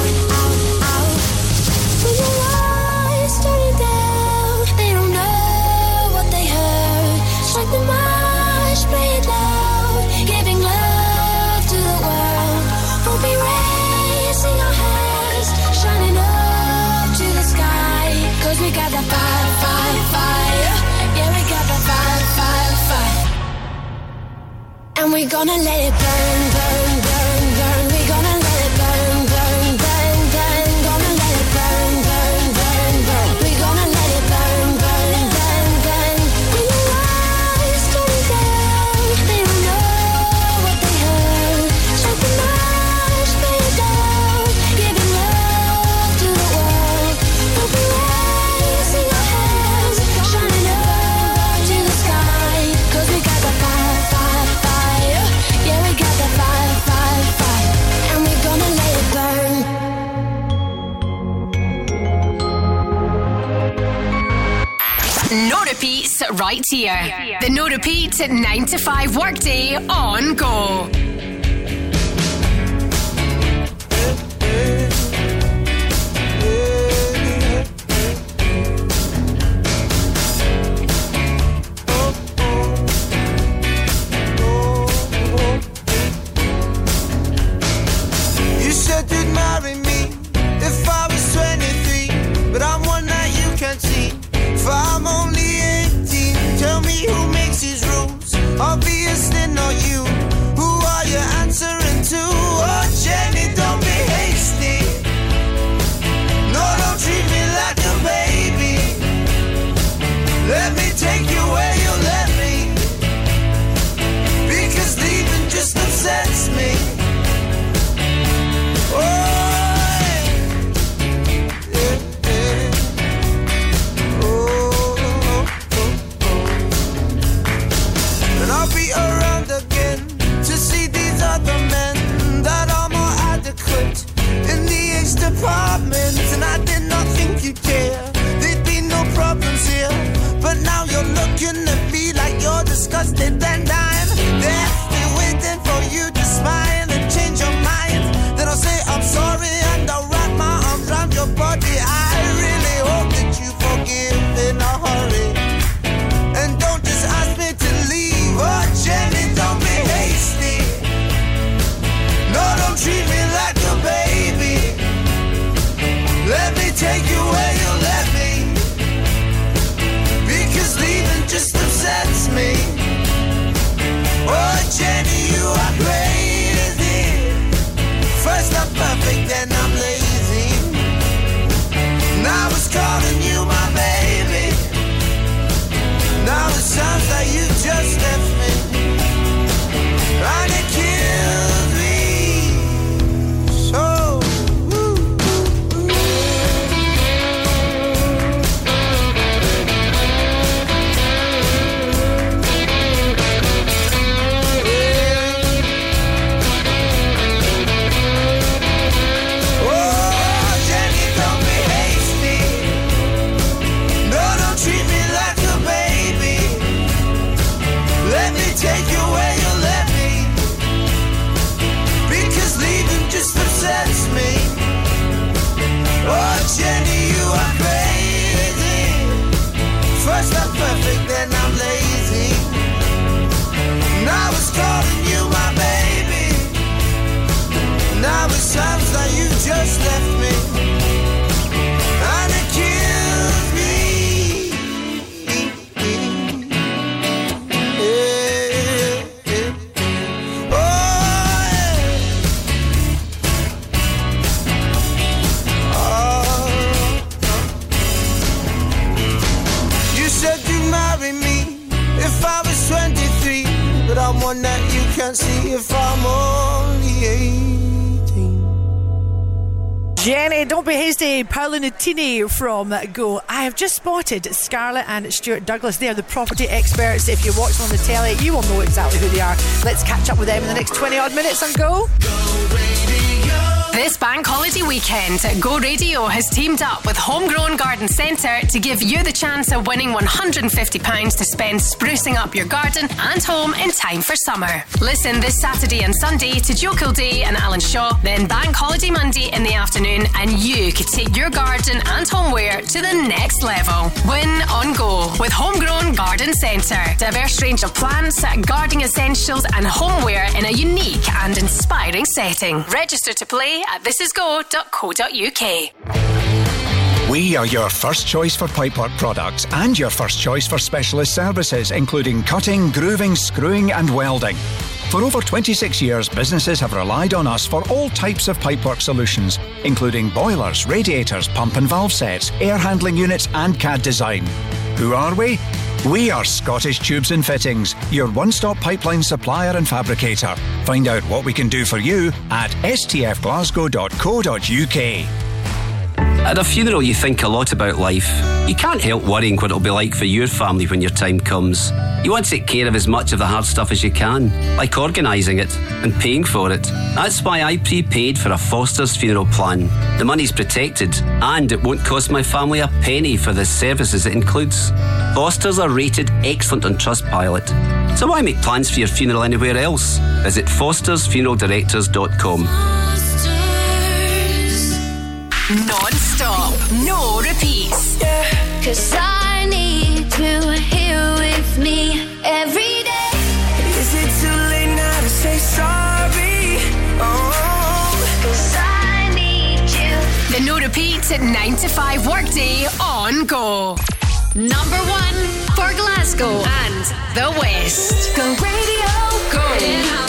S10: We're gonna let it burn,
S9: right here. The no repeat at 9 to 5 workday on go.
S38: If I'm only 18.
S2: Jenny, don't be hasty. Paolo Nutini from Go. I have just spotted Scarlett and Stuart Douglas. They are the property experts. If you're watching on the telly, you will know exactly who they are. Let's catch up with them in the next 20 odd minutes on Go.
S9: This bank holiday weekend, Go Radio has teamed up with Homegrown Garden Centre to give you the chance of winning £150 to spend sprucing up your garden and home in time for summer. Listen this Saturday and Sunday to Joe Kildee and Alan Shaw, then Bank Holiday Monday in the afternoon, and you could take your garden and homeware to the next level. Win on Go with Homegrown Garden Centre. Diverse range of plants, gardening essentials, and homeware in a unique and inspiring setting. Register to play at thisisgo.co.uk.
S39: We are your first choice for pipework products and your first choice for specialist services, including cutting, grooving, screwing, and welding. For over 26 years, businesses have relied on us for all types of pipework solutions, including boilers, radiators, pump and valve sets, air handling units, and CAD design. Who are we? We are Scottish Tubes and Fittings, your one stop pipeline supplier and fabricator. Find out what we can do for you at stfglasgow.co.uk.
S40: At a funeral, you think a lot about life. You can't help worrying what it'll be like for your family when your time comes. You want to take care of as much of the hard stuff as you can, like organising it and paying for it. That's why I prepaid for a Foster's funeral plan. The money's protected, and it won't cost my family a penny for the services it includes. Foster's are rated excellent on Trustpilot. So why make plans for your funeral anywhere else? Visit fostersfuneraldirectors.com.
S10: Non no repeats. Yeah. Cause I need you here with me every day.
S11: Is it too late now to say sorry? Oh.
S10: Cause I need you.
S7: The no repeats at 9 to 5 workday on go. Number one for Glasgow and the West.
S10: Go radio, go.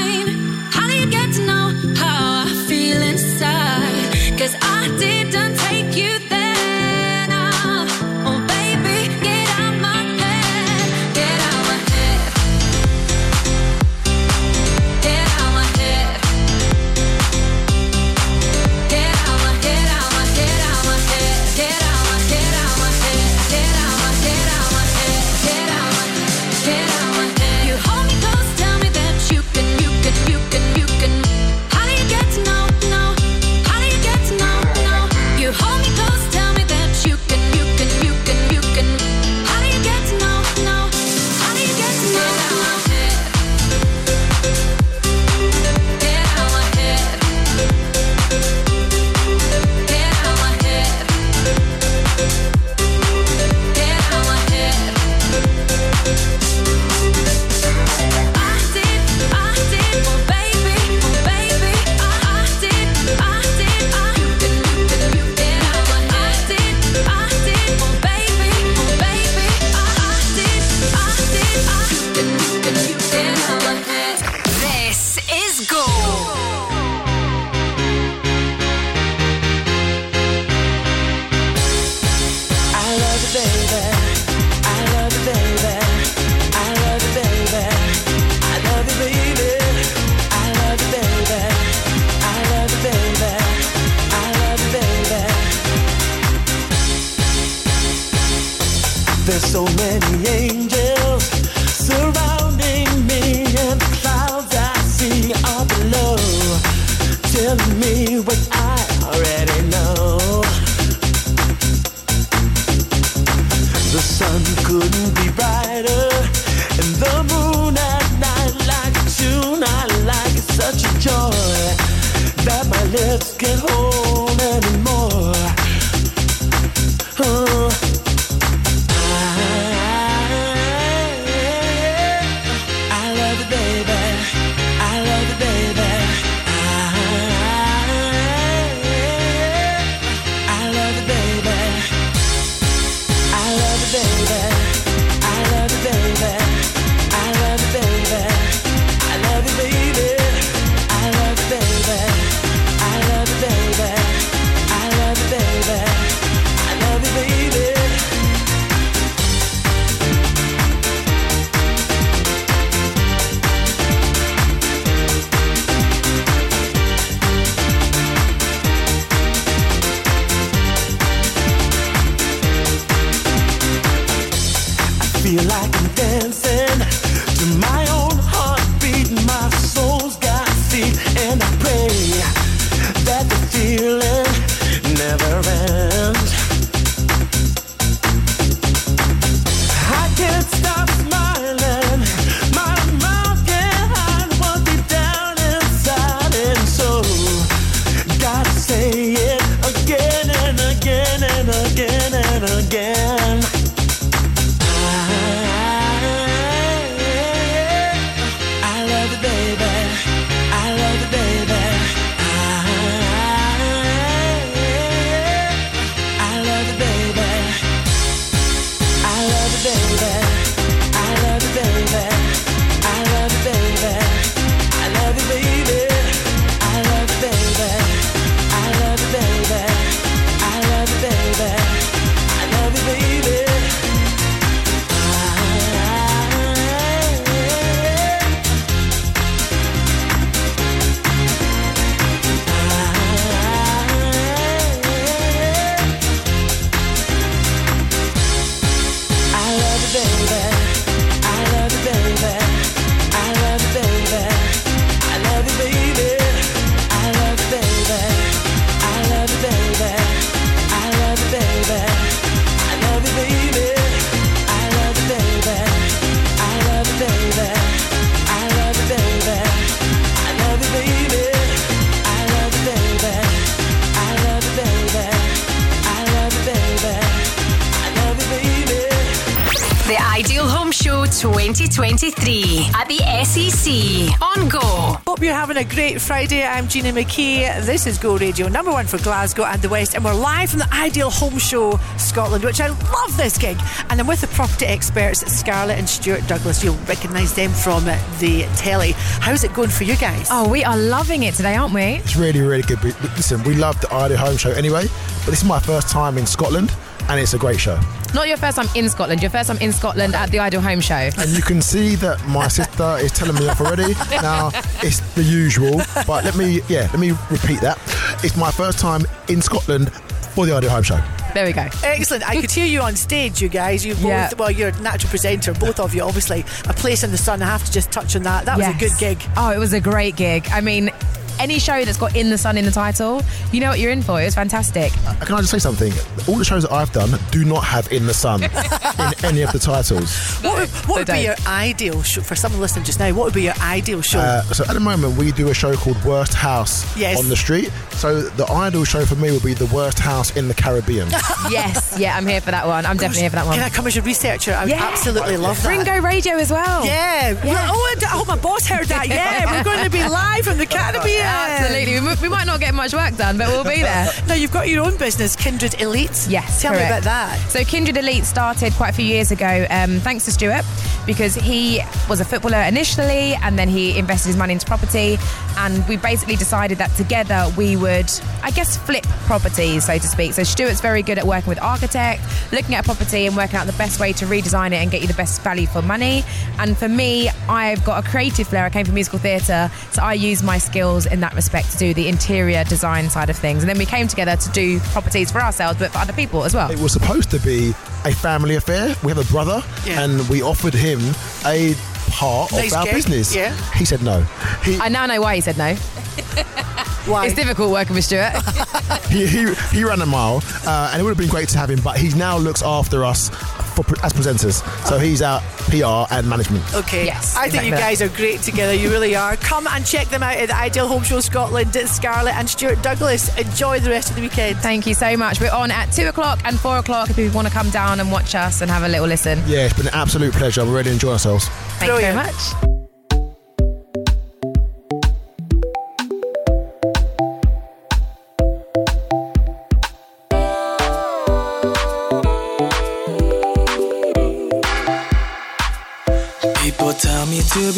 S2: Friday. I'm Gina McKie. This is Go Radio, number one for Glasgow and the West, and we're live from the Ideal Home Show Scotland, which I love this gig. And I'm with the property experts Scarlette and Stuart Douglas. You'll recognise them from the telly. How's it going for you guys?
S41: Oh, we are loving it today, aren't we?
S32: It's really, really good. Listen, we love the Ideal Home Show anyway, but this is my first time in Scotland, and it's a great show.
S41: Not your first time in Scotland, your first time in Scotland at the Ideal Home Show.
S32: And you can see that my *laughs* sister is telling me off already. Now, it's the usual, but let me, yeah, let me repeat that. It's my first time in Scotland for the Ideal Home Show.
S41: There we go.
S2: Excellent. I could hear you on stage, you guys. You both,
S41: Yeah.
S2: well, you're a natural presenter, both of you, obviously. A place in the sun. I have to just touch on that. That was a good gig.
S41: Oh, it was a great gig. I mean, any show that's got In the Sun in the title, you know what you're in for. It was fantastic.
S32: Uh, can I just say something? All the shows that I've done do not have In the Sun *laughs* in any of the titles. *laughs*
S2: What would, what would be your ideal show for someone listening just now? What would be your ideal show?
S32: Uh, so at the moment, we do a show called Worst House
S2: Yes.
S32: on the Street. So the ideal show for me would be the Worst House in the Caribbean. *laughs*
S41: yes, yeah, I'm here for that one. I'm definitely here for that one.
S2: Can I come as your researcher? I would
S41: Yeah.
S2: absolutely love that.
S41: Ringo Radio as well.
S2: Yeah.
S41: Yeah.
S2: Oh, Hope my boss heard that. Yeah, we're going to be live from the Caribbean.
S41: Absolutely. We, we might not get much work done, but we'll be there. *laughs*
S2: Now you've got your own business, Kindred Elite.
S41: Yes,
S2: Tell me about that.
S41: So Kindred Elite started quite a few years ago, um, thanks to Stuart, because he was a footballer initially, and then he invested his money into property, and we basically decided that together we would, I guess, flip properties, so to speak. So Stuart's very good at working with architect, looking at a property and working out the best way to redesign it and get you the best value for money. And for me, I've got a creative flair. I came from musical theatre, so I use my skills in that respect to do the interior design side of things. And then we came together to do properties for ourselves, but for other people as well.
S32: It was supposed to be a family affair. We have a brother,
S41: Yeah.
S32: and we offered him a part
S41: Nice
S32: of our
S41: gig,
S32: business.
S41: yeah.
S32: He said no. He,
S41: I now know why he said no. *laughs*
S2: Why?
S41: It's difficult working with Stuart. *laughs*
S32: he, he, he ran a mile, uh, and it would have been great to have him, but he now looks after us as presenters. So he's our PR and management.
S2: Okay.
S41: Yes.
S2: I think you guys are great together. You really are. Come and check them out at the Ideal Home Show Scotland. It's Scarlette and Stuart Douglas. Enjoy the rest of the weekend.
S41: Thank you so much. We're on at two o'clock and four o'clock if you want to come down and watch us and have a little listen.
S32: Yeah, it's been an absolute pleasure. We're really enjoying ourselves.
S41: Thank Brilliant. you very much.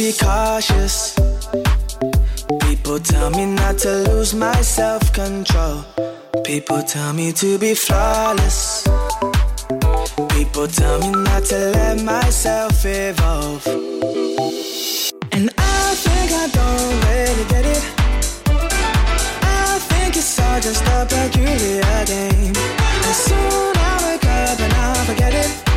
S42: be cautious. People tell me not to lose my self control. People tell me to be flawless. People tell me not to let myself evolve. And I think I don't really get it. I think it's all just a peculiar game. And soon I'll wake up and I'll forget it.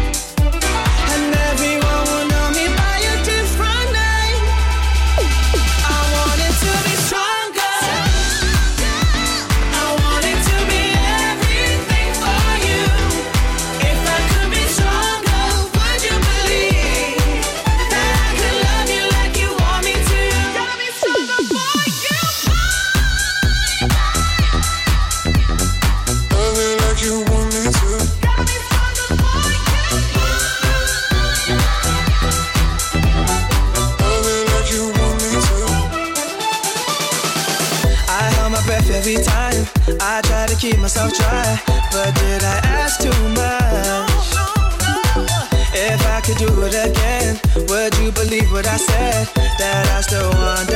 S42: what I said, that I still
S18: wonder.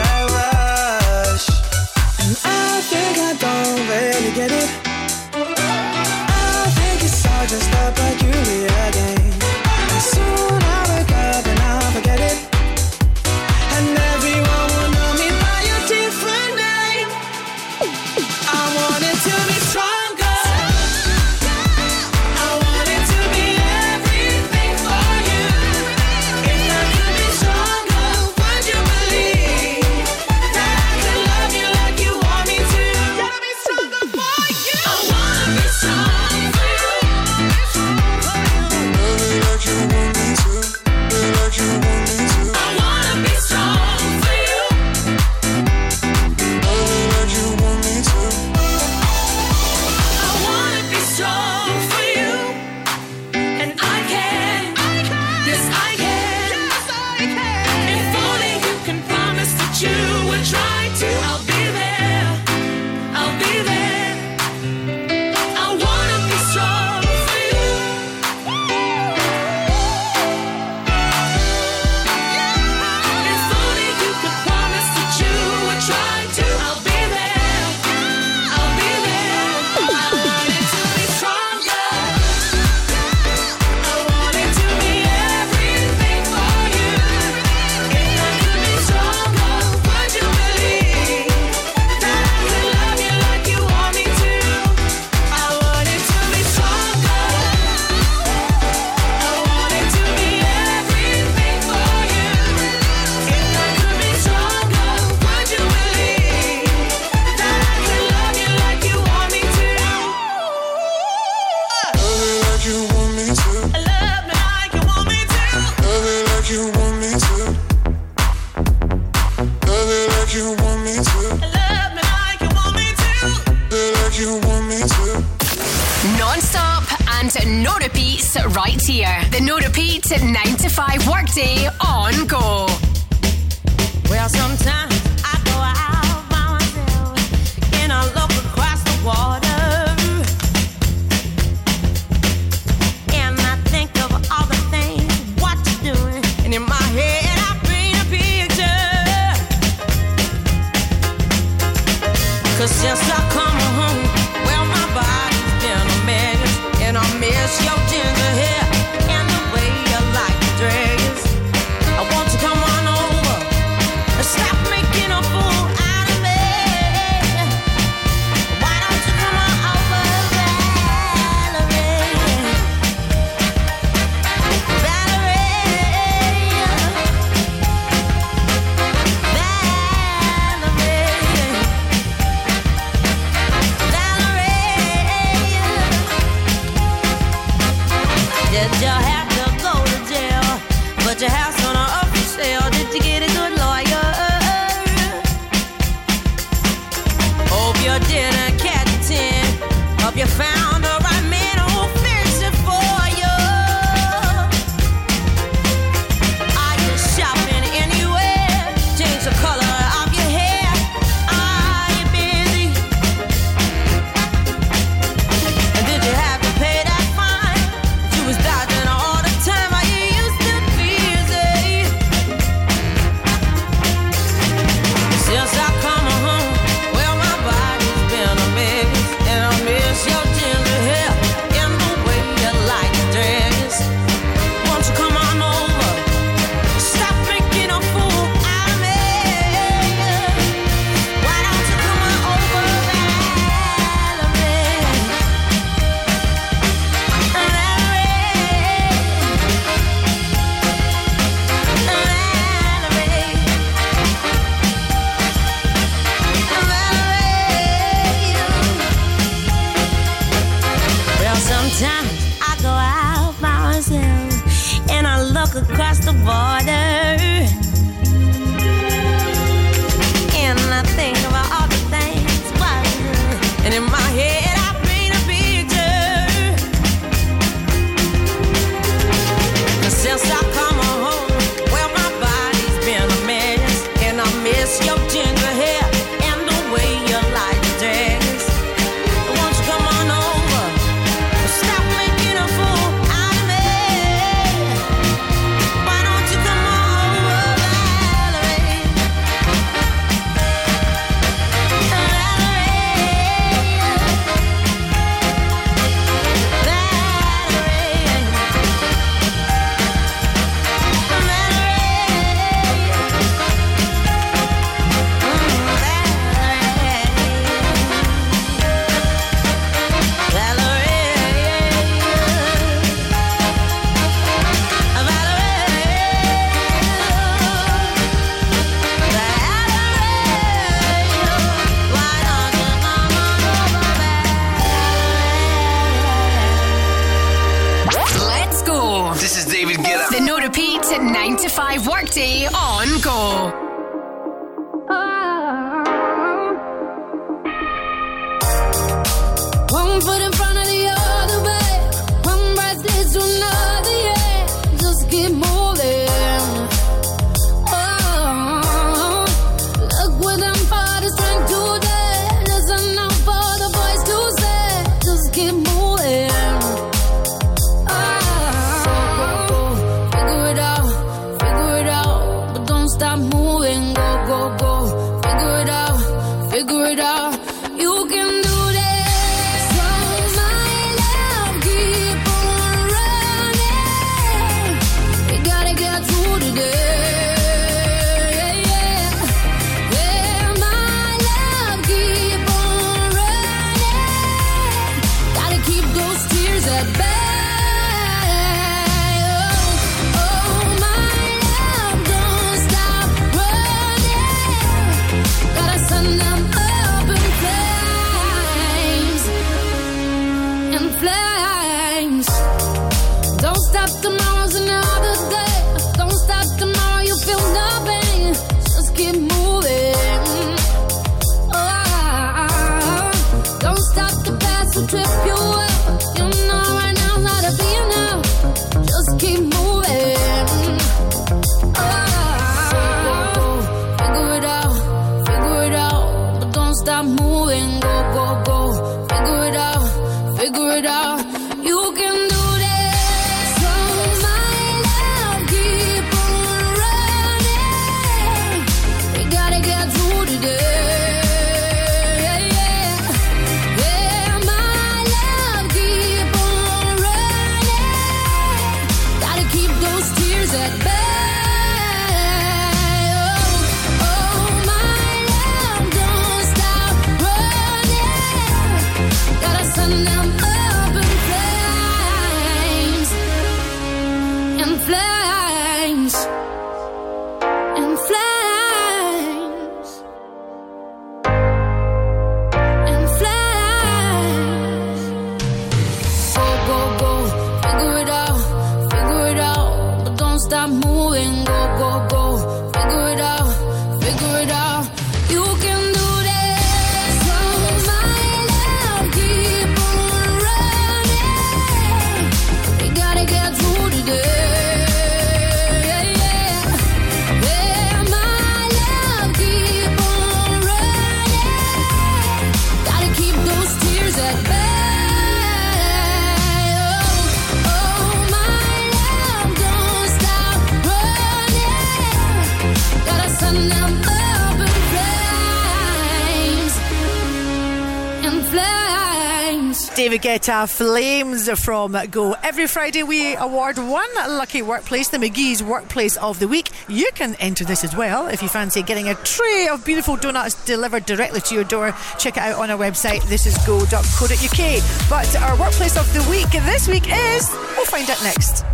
S18: Flames
S2: from Go. Every Friday we award one lucky workplace, the McGhee's Workplace of the Week. You can enter this as well if you fancy getting a tray of beautiful donuts delivered directly to your door. Check it out on our website, thisisgo.co.uk. But our Workplace of the Week this week is, we'll find out next.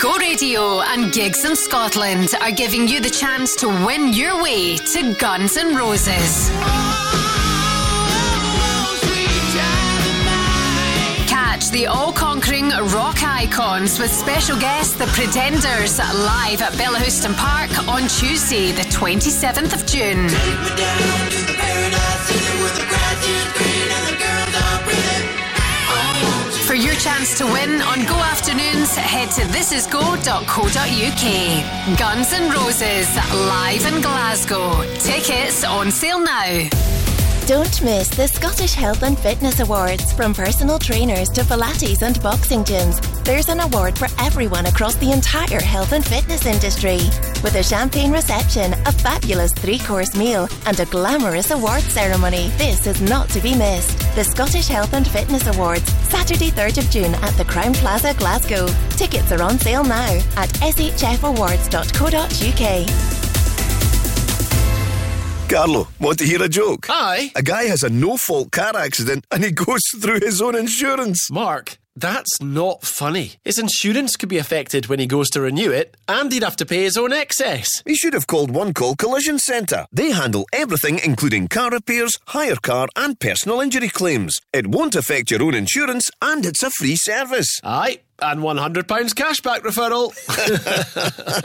S7: Go Radio and Gigs in Scotland are giving you the chance to win your way to Guns N' Roses. the all conquering rock icons with special guest The Pretenders live at Bellahouston Park on Tuesday, the 27th of June. For your chance to win on Go Afternoons, head to thisisgo.co.uk. Guns N' Roses live in Glasgow. Tickets on sale now.
S43: Don't miss the Scottish Health and Fitness Awards. From personal trainers to Pilates and boxing gyms, there's an award for everyone across the entire health and fitness industry. With a champagne reception, a fabulous three course meal, and a glamorous award ceremony, this is not to be missed. The Scottish Health and Fitness Awards, Saturday, 3rd of June at the Crowne Plaza, Glasgow. Tickets are on sale now at shfawards.co.uk.
S44: Carlo, want to hear a joke?
S45: Aye.
S44: A guy has a no fault car accident and he *laughs* goes through his own insurance.
S45: Mark, that's not funny. His insurance could be affected when he goes to renew it, and he'd have to pay his own excess.
S44: He should have called One Call Collision Centre. They handle everything, including car repairs, hire car, and personal injury claims. It won't affect your own insurance, and it's a free service.
S45: Aye, and £100 cashback referral.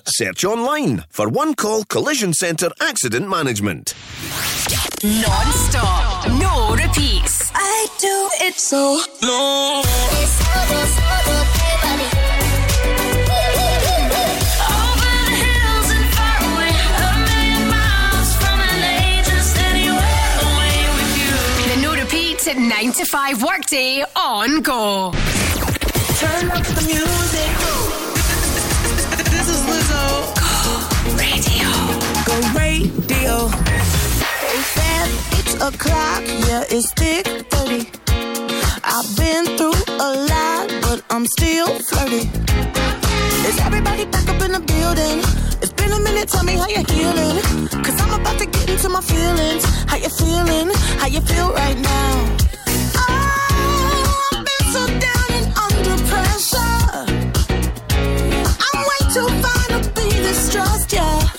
S45: *laughs*
S44: Search online for One Call Collision Centre Accident Management.
S7: Non-stop, no repeats.
S11: I do it so long.
S7: The hills and far away. The no repeats at 9 to 5 workday on Go.
S11: Turn up the music.
S2: This is Lizzo.
S7: Go radio.
S11: Go radio. Hey Sam, it's o'clock. Yeah, it's thick thirty. I've been through a lot, but I'm still flirty. Is everybody back up in the building? It's been a minute, tell me how you're healing. Cause I'm about to get into my feelings. How you feeling? How you feel right now? Pressure. I'm way too fine to be distressed, yeah.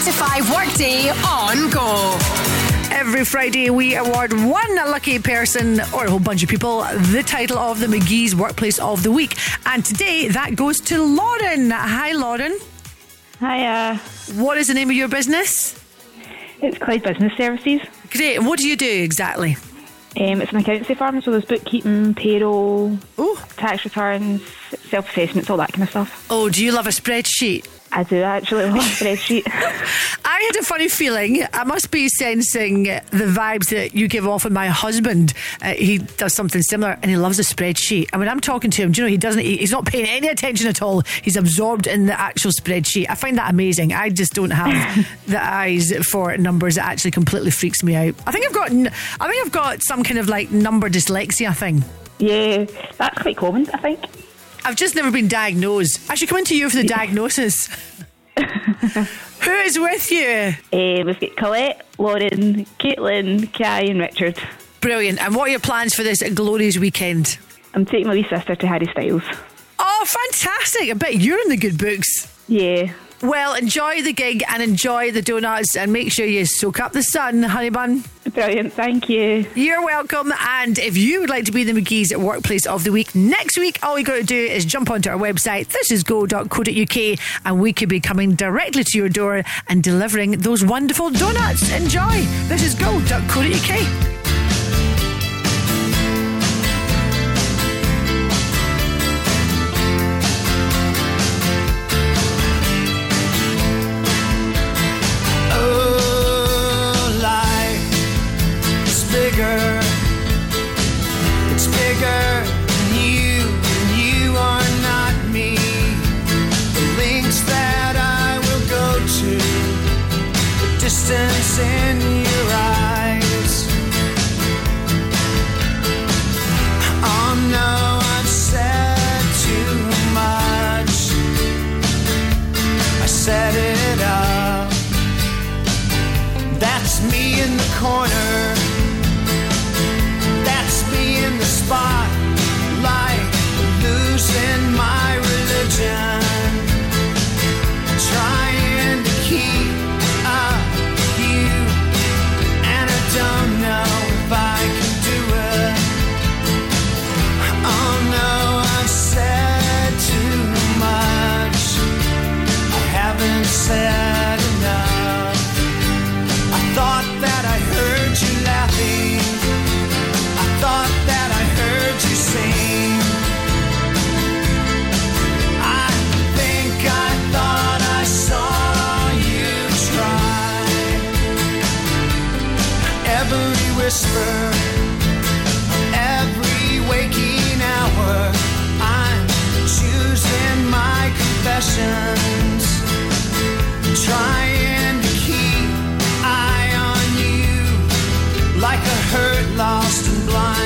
S7: To 5 workday on Go.
S2: Every Friday, we award one lucky person or a whole bunch of people the title of the McGhee's Workplace of the Week. And today, that goes to Lauren. Hi, Lauren.
S46: Hiya.
S2: What is the name of your business?
S46: It's Clyde Business Services.
S2: Great. And what do you do exactly?
S46: Um, it's an accountancy firm, so there's bookkeeping, payroll, tax returns, self assessments, all that kind of stuff.
S2: Oh, do you love a spreadsheet?
S46: I do actually love a spreadsheet.
S2: I had a funny feeling. I must be sensing the vibes that you give off with my husband. Uh, he does something similar, and he loves a spreadsheet. And when I'm talking to him, do you know he doesn't? he- He's not paying any attention at all. He's absorbed in the actual spreadsheet. I find that amazing. I just don't have *laughs* the eyes for numbers. It actually completely freaks me out. I think I've got. I think I've got some kind of like number dyslexia thing.
S46: Yeah, that's quite common, I think.
S2: I've just never been diagnosed. I should come into you for the diagnosis. *laughs* Who is with you?
S46: Uh, we've got Colette, Lauren, Caitlin, Kai, and Richard.
S2: Brilliant. And what are your plans for this glorious weekend?
S46: I'm taking my wee sister to Harry Styles.
S2: Oh, fantastic. I bet you're in the good books.
S46: Yeah.
S2: Well, enjoy the gig and enjoy the donuts and make sure you soak up the sun, honey bun.
S46: Brilliant, thank you.
S2: You're welcome. And if you would like to be the McGhee's Workplace of the Week next week, all you got to do is jump onto our website, thisisgo.co.uk, and we could be coming directly to your door and delivering those wonderful donuts. Enjoy. This is go.co.uk.
S20: distance whisper, every waking hour, I'm choosing my confessions. Trying to keep eye on you like a hurt, lost, and blind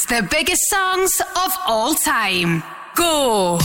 S20: the
S18: biggest songs of all time. Go!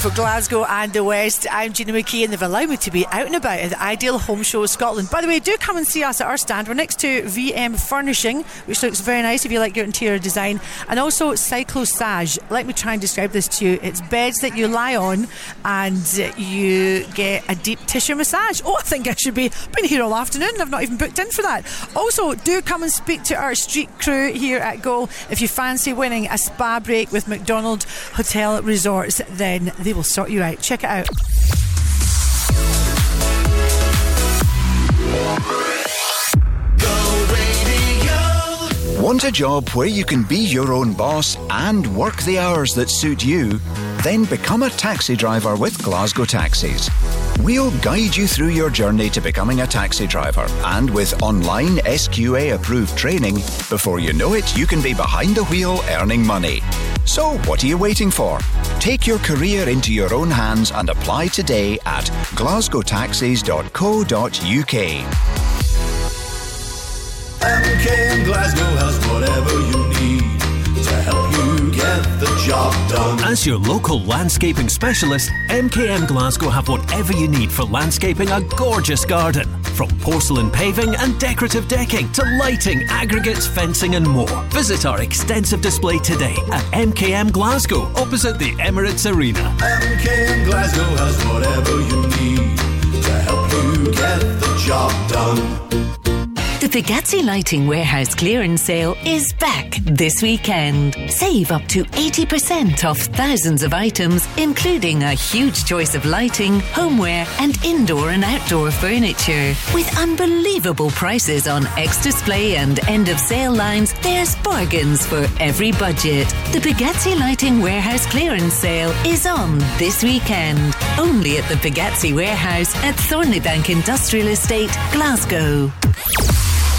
S2: For Glasgow and the West. I'm Gina McKie, and they've allowed me to be out and about at the Ideal Home Show Scotland. By the way, do come and see us at our stand. We're next to VM Furnishing, which looks very nice if you like your interior design, and also Cyclosage. Let me try and describe this to you. It's beds that you lie on, and you get a deep tissue massage. Oh, I think I should be been here all afternoon. I've not even booked in for that. Also, do come and speak to our street crew here at Goal if you fancy winning a spa break with McDonald Hotel Resorts. Then they will sort you out. Check it out.
S39: Want a job where you can be your own boss and work the hours that suit you? Then become a taxi driver with Glasgow Taxis. We'll guide you through your journey to becoming a taxi driver, and with online SQA approved training, before you know it, you can be behind the wheel earning money. So, what are you waiting for? Take your career into your own hands and apply today at glasgowtaxis.co.uk.
S47: MKM Glasgow job done.
S48: As your local landscaping specialist, MKM Glasgow have whatever you need for landscaping a gorgeous garden. From porcelain paving and decorative decking to lighting, aggregates, fencing, and more. Visit our extensive display today at MKM Glasgow, opposite the Emirates Arena.
S47: MKM Glasgow has whatever you need to help you get the job done.
S25: The Pagazzi Lighting Warehouse clearance sale is back this weekend. Save up to 80% off thousands of items, including a huge choice of lighting, homeware, and indoor and outdoor furniture. With unbelievable prices on ex display and end of sale lines, there's bargains for every budget. The Pagazzi Lighting Warehouse clearance sale is on this weekend. Only at the Pagazzi Warehouse at Thornliebank Industrial Estate, Glasgow.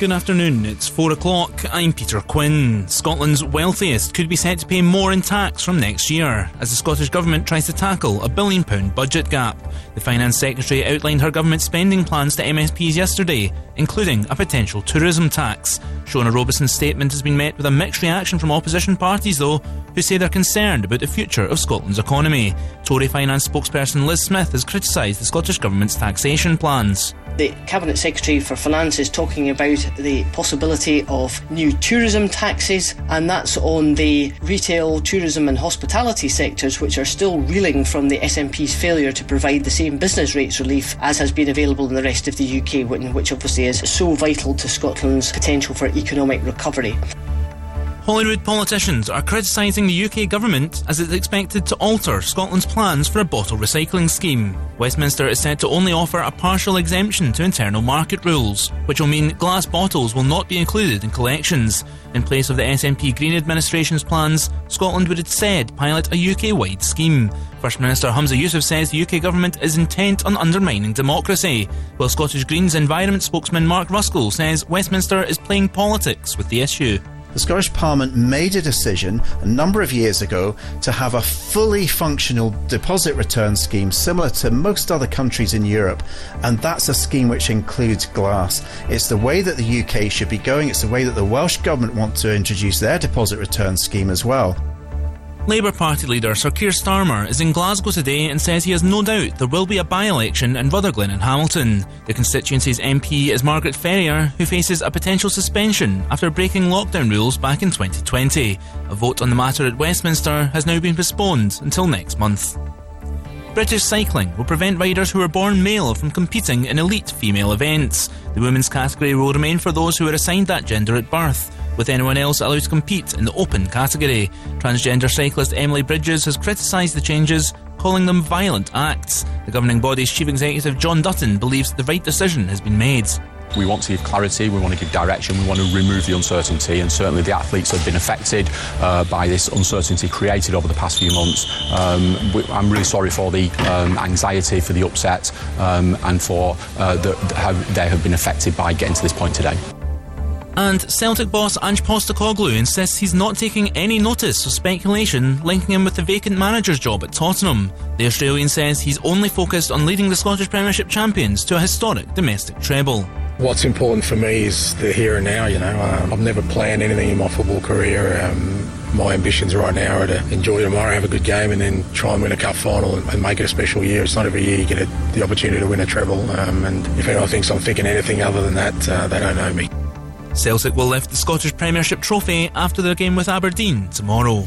S27: Good afternoon, it's 4 o'clock. I'm Peter Quinn. Scotland's wealthiest could be set to pay more in tax from next year as the Scottish Government tries to tackle a billion pound budget gap. The Finance Secretary outlined her government spending plans to MSPs yesterday, including a potential tourism tax. Shona Robison's statement has been met with a mixed reaction from opposition parties, though, who say they're concerned about the future of Scotland's economy. Tory finance spokesperson Liz Smith has criticised the Scottish Government's taxation plans.
S28: The Cabinet Secretary for Finance is talking about the possibility of new tourism taxes, and that's on the retail, tourism, and hospitality sectors, which are still reeling from the SNP's failure to provide the same business rates relief as has been available in the rest of the UK, which- obviously is so vital to Scotland's potential for economic recovery.
S27: Holyrood politicians are criticising the UK government as it's expected to alter Scotland's plans for a bottle recycling scheme. Westminster is said to only offer a partial exemption to internal market rules, which will mean glass bottles will not be included in collections. In place of the SNP Green administration's plans, Scotland would instead pilot a UK wide scheme. First Minister Humza Yousaf says the UK government is intent on undermining democracy, while Scottish Greens Environment spokesman Mark Ruskell says Westminster is playing politics with the issue.
S5: The Scottish Parliament made a decision a number of years ago to have a fully functional deposit return scheme similar to most other countries in Europe, and that's a scheme which includes glass. It's the way that the UK should be going, it's the way that the Welsh Government want to introduce their deposit return scheme as well.
S27: Labour Party leader Sir Keir Starmer is in Glasgow today and says he has no doubt there will be a by election in Rutherglen and Hamilton. The constituency's MP is Margaret Ferrier, who faces a potential suspension after breaking lockdown rules back in 2020. A vote on the matter at Westminster has now been postponed until next month. British cycling will prevent riders who are born male from competing in elite female events. The women's category will remain for those who are assigned that gender at birth, with anyone else allowed to compete in the open category. Transgender cyclist Emily Bridges has criticised the changes, calling them violent acts. The governing body's chief executive John Dutton believes the right decision has been made.
S49: We want to give clarity, we want to give direction, we want to remove the uncertainty, and certainly the athletes have been affected uh, by this uncertainty created over the past few months. Um, we, I'm really sorry for the um, anxiety, for the upset, um, and for uh, how they have been affected by getting to this point today.
S27: And Celtic boss Ange Postecoglou insists he's not taking any notice of speculation linking him with the vacant manager's job at Tottenham. The Australian says he's only focused on leading the Scottish Premiership champions to a historic domestic treble.
S50: What's important for me is the here and now. You know, um, I've never planned anything in my football career. Um, my ambitions right now are to enjoy tomorrow, have a good game, and then try and win a cup final and, and make it a special year. It's not every year you get a, the opportunity to win a treble. Um, and if anyone thinks I'm thinking anything other than that, uh, they don't know me.
S27: Celtic will lift the Scottish Premiership trophy after their game with Aberdeen tomorrow.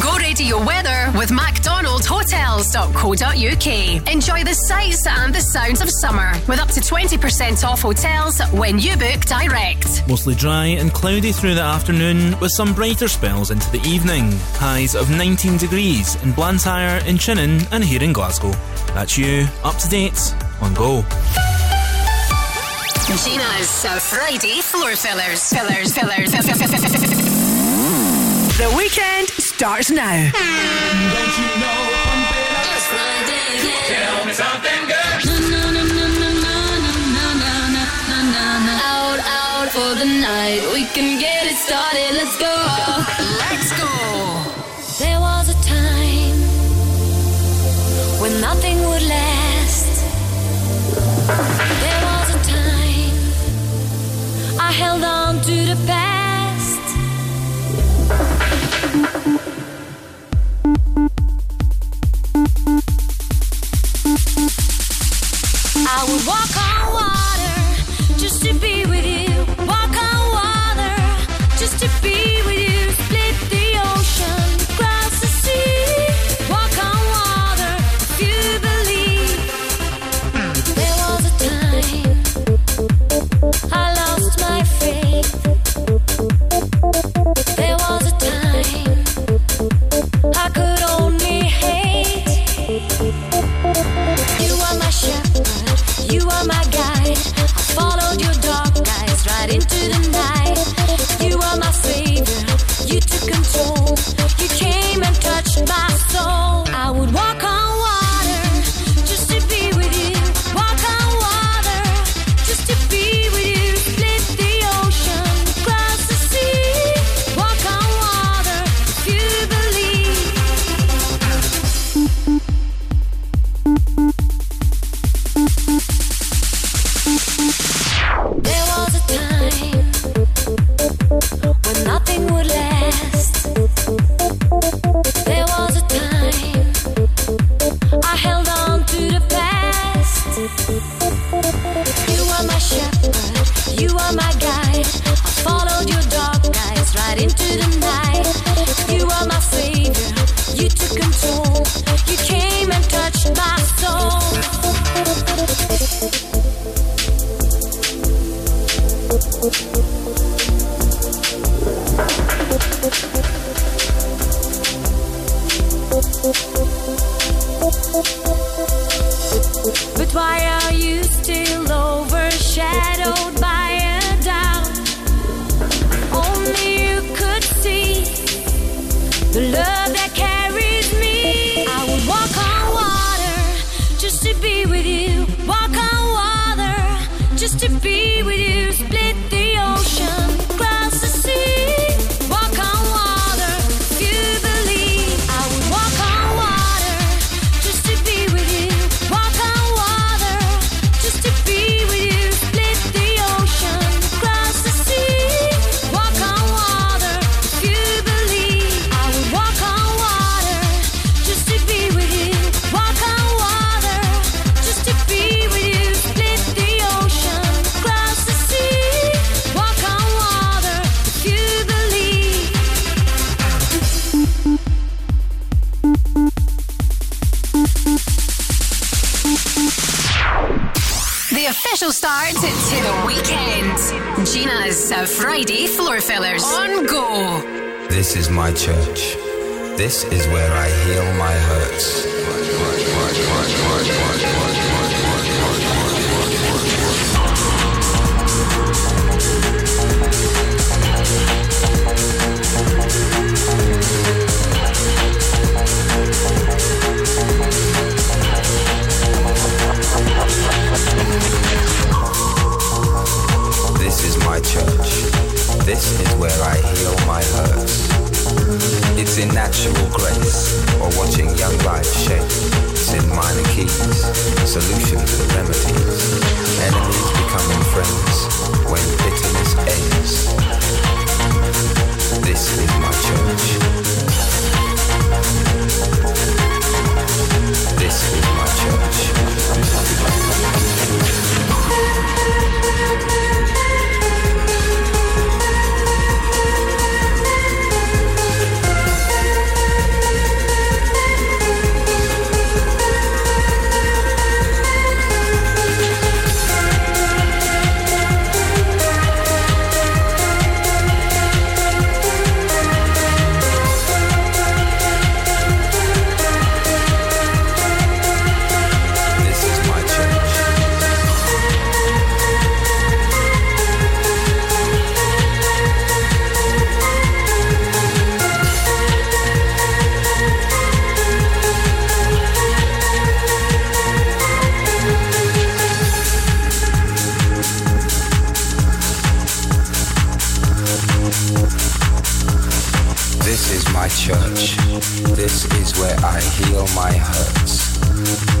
S7: Go radio weather with MacDonaldHotels.co.uk. Enjoy the sights and the sounds of summer with up to 20% off hotels when you book direct.
S27: Mostly dry and cloudy through the afternoon with some brighter spells into the evening. Highs of 19 degrees in Blantyre, in Chinnan, and here in Glasgow. That's you, up to date on Go.
S7: Gina's Friday floor fillers. Fillers, fillers.
S2: The weekend starts now.
S51: Tell me something good.
S18: Out, out for the night. We can get it started. Let's go.
S7: Let's go.
S18: There was a time when nothing would last. Held on to the past. I would walk on water to the
S7: official start to the weekend. Gina's uh, Friday floor fillers on go.
S52: This is my church. This is where I heal my hurts. This is my church. This is where I heal my hurts. It's in natural grace or watching young life shape. It's in minor keys, solutions and remedies. Enemies becoming friends when bitterness ends. This is my church. This is my church.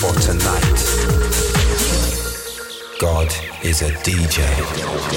S52: For tonight, God is a DJ.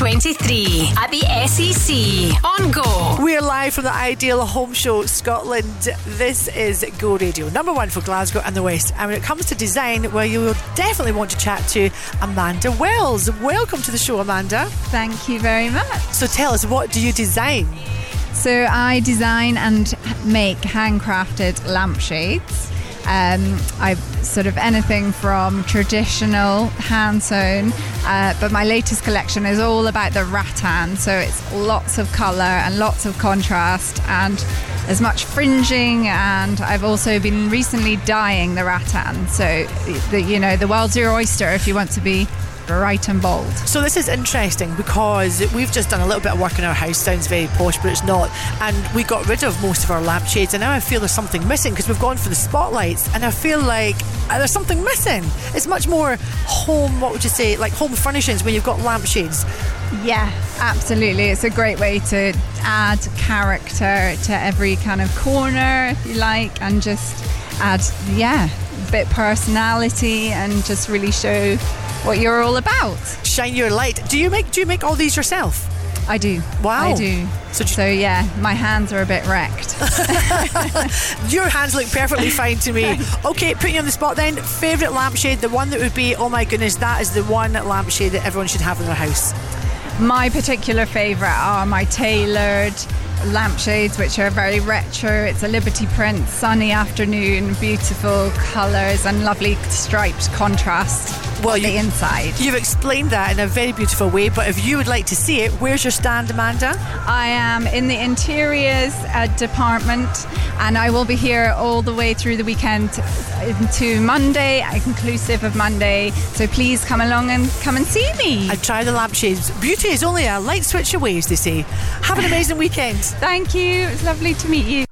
S7: 2023 at the SEC on Go.
S2: We're live from the Ideal Home Show Scotland. This is Go Radio, number one for Glasgow and the West. And when it comes to design, well, you will definitely want to chat to Amanda Wells. Welcome to the show, Amanda.
S53: Thank you very much.
S2: So tell us, what do you design?
S53: So I design and make handcrafted lampshades. Um, I sort of anything from traditional hand sewn, uh, but my latest collection is all about the rattan. So it's lots of colour and lots of contrast and as much fringing. And I've also been recently dyeing the rattan. So the, you know the world's your oyster if you want to be
S21: right and bold.
S2: So this is interesting because we've just done a little bit of work in our house. Sounds very posh, but it's not. And we got rid of most of our lampshades, and now I feel there's something missing because we've gone for the spotlights, and I feel like uh, there's something missing. It's much more home. What would you say? Like home furnishings when you've got lampshades.
S21: Yeah, absolutely. It's a great way to add character to every kind of corner, if you like, and just add, yeah, bit personality and just really show what you're all about.
S2: Shine your light. Do you make do you make all these yourself?
S21: I do.
S2: Wow.
S21: I do. So, yeah, my hands are a bit wrecked. *laughs*
S2: Your hands look perfectly fine to me. Okay, putting you on the spot then. Favourite lampshade, the one that would be, oh my goodness, that is the one lampshade that everyone should have in their house.
S21: My particular favourite are my tailored lampshades, which are very retro. It's a Liberty print, sunny afternoon, beautiful colours, and lovely striped contrast
S2: well,
S21: on the inside.
S2: You've explained that in a very beautiful way, but if you would like to see it, where's your stand, Amanda?
S21: I am in the interiors uh, department, and I will be here all the way through the weekend into Monday, inclusive of Monday. So please come along and come and see me.
S2: And try the lampshades. Beauty is only a light switch away, as they say. Have an amazing weekend.
S21: Thank you. It's lovely to meet you.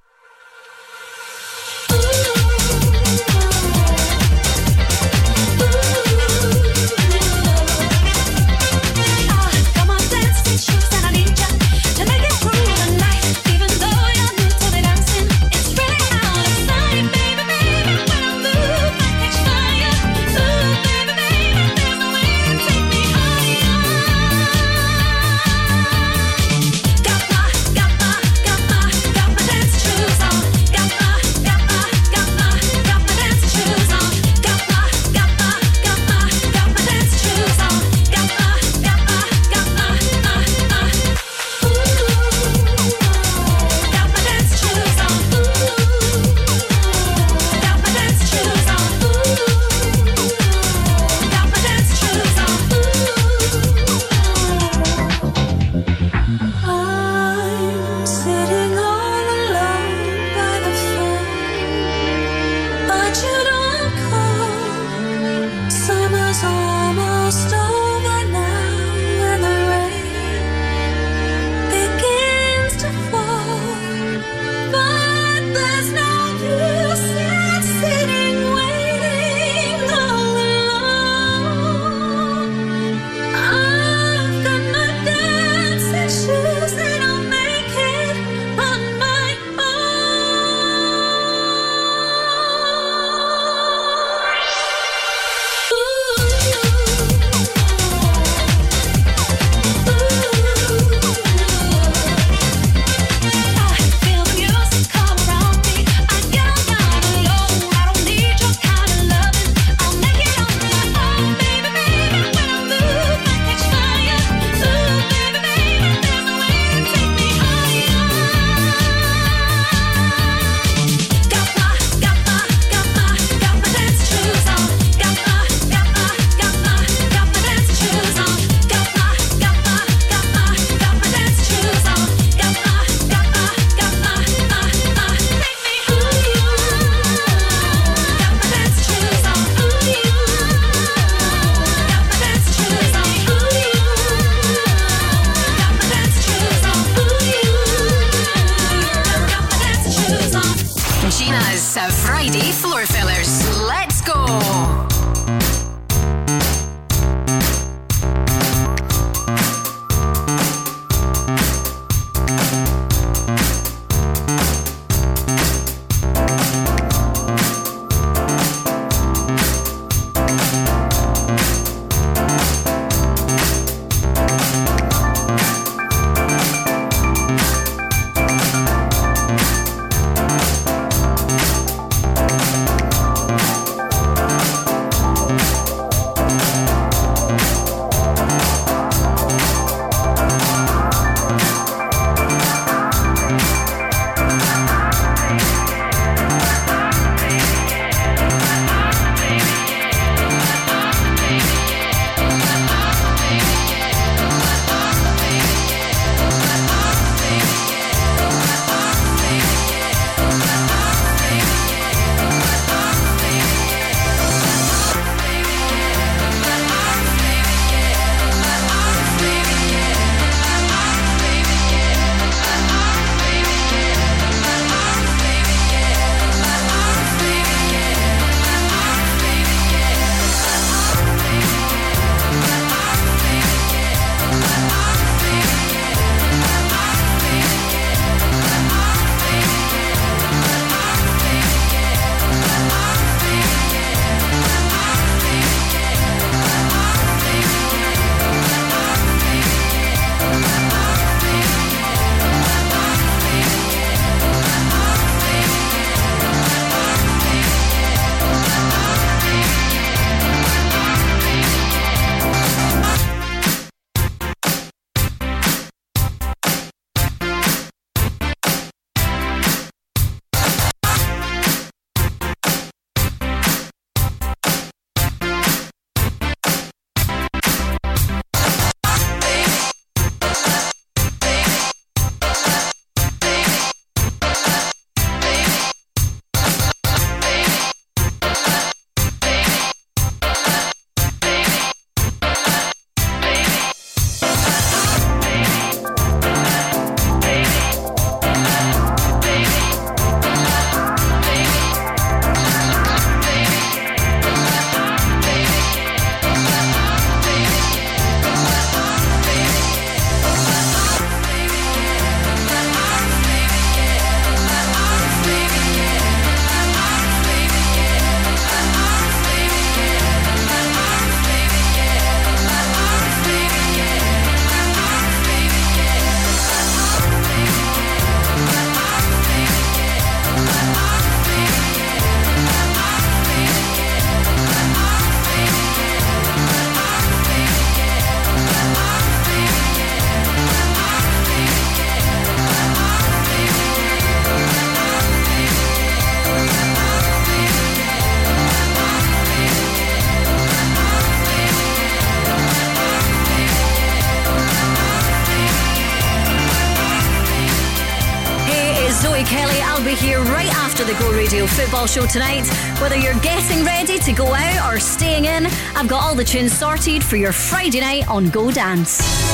S54: After the Go Radio football show tonight. Whether you're getting ready to go out or staying in, I've got all the tunes sorted for your Friday night on Go Dance.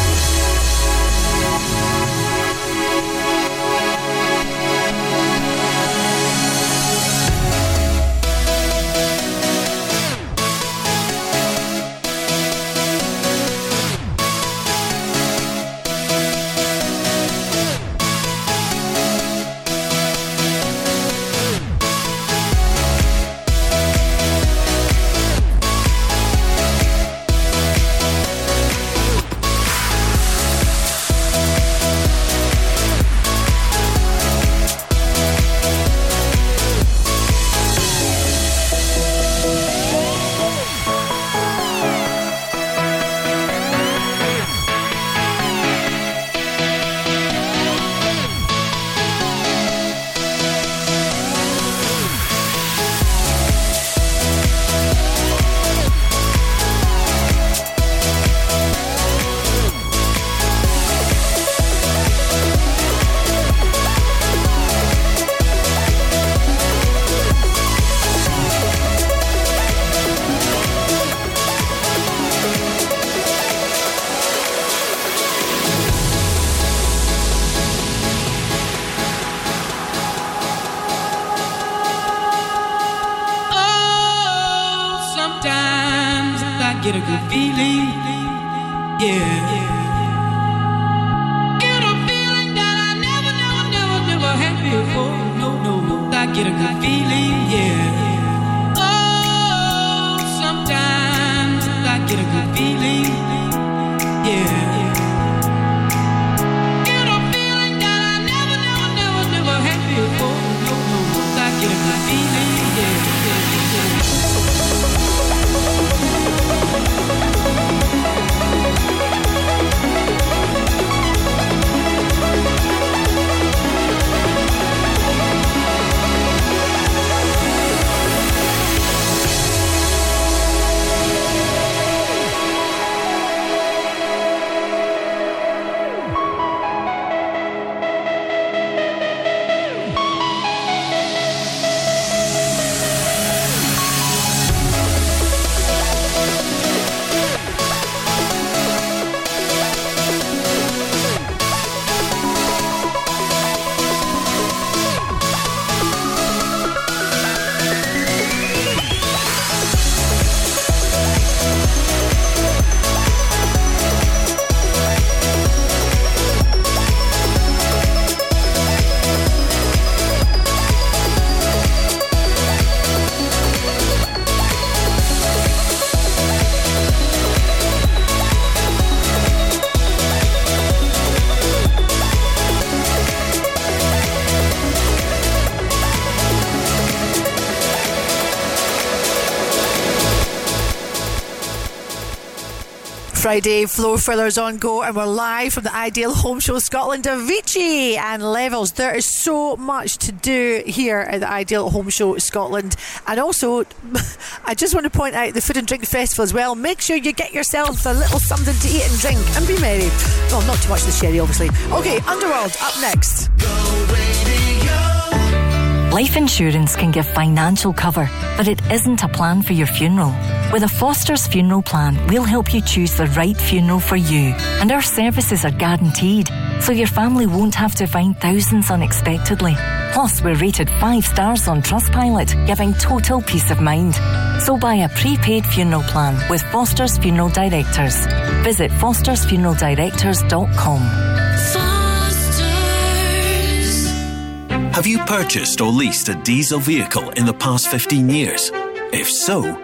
S2: Friday, Floor Fillers on Go, and we're live from the Ideal Home Show Scotland, Avicii and Levels. There is so much to do here at the Ideal Home Show Scotland. And also, *laughs* I just want to point out the Food and Drink Festival as well. Make sure you get yourself a little something to eat and drink and be merry. Well, not too much of the sherry, obviously. Okay, Underworld up next.
S55: Life insurance can give financial cover, but it isn't a plan for your funeral. With a Foster's funeral plan, we'll help you choose the right funeral for you, and our services are guaranteed, so your family won't have to find thousands unexpectedly. Plus, we're rated five stars on Trustpilot, giving total peace of mind. So buy a prepaid funeral plan with Foster's Funeral Directors. Visit fostersfuneraldirectors.com.
S48: Have you purchased or leased a diesel vehicle in the past 15 years? If so,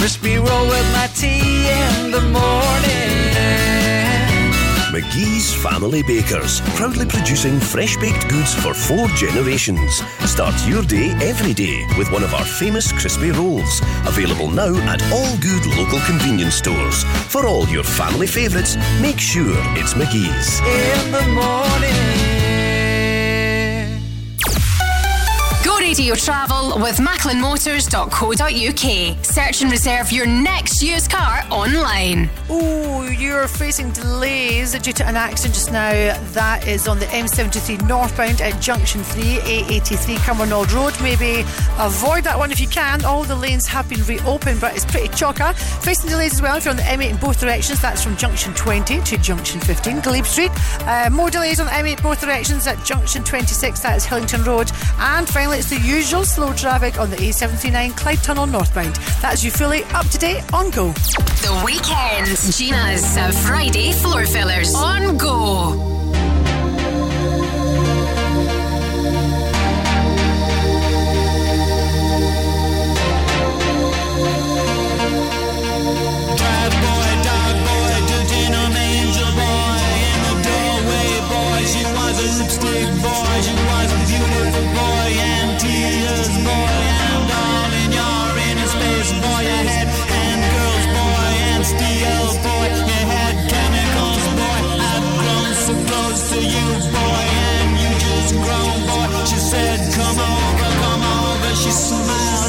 S56: crispy roll with my tea in the morning.
S44: McGhee's Family Bakers, proudly producing fresh baked goods for four generations. Start your day every day with one of our famous crispy rolls. Available now at all good local convenience stores. For all your family favourites, make sure it's McGhee's.
S57: In the morning.
S7: Radio Travel with MacklinMotors.co.uk. Search and reserve your next used car online.
S2: Oh, you're facing delays due to an accident just now. That is on the M73 northbound at Junction 3, A83 Cumbernauld Road. Maybe avoid that one if you can. All the lanes have been reopened, but it's pretty chocker. Facing delays as well if you're on the M8 in both directions. That's from Junction 20 to Junction 15, Glebe Street. Uh, more delays on the M8 both directions at Junction 26. That is Hillington Road. And finally, it's the usual slow traffic on the A739 Clyde Tunnel northbound. That's you fully up to date on Go.
S7: The weekend. Gina's Friday floor fillers on Go.
S20: Bad boy, dog boy, doing an angel boy in the doorway, boy. She was a lipstick boy, she was
S58: she smiled.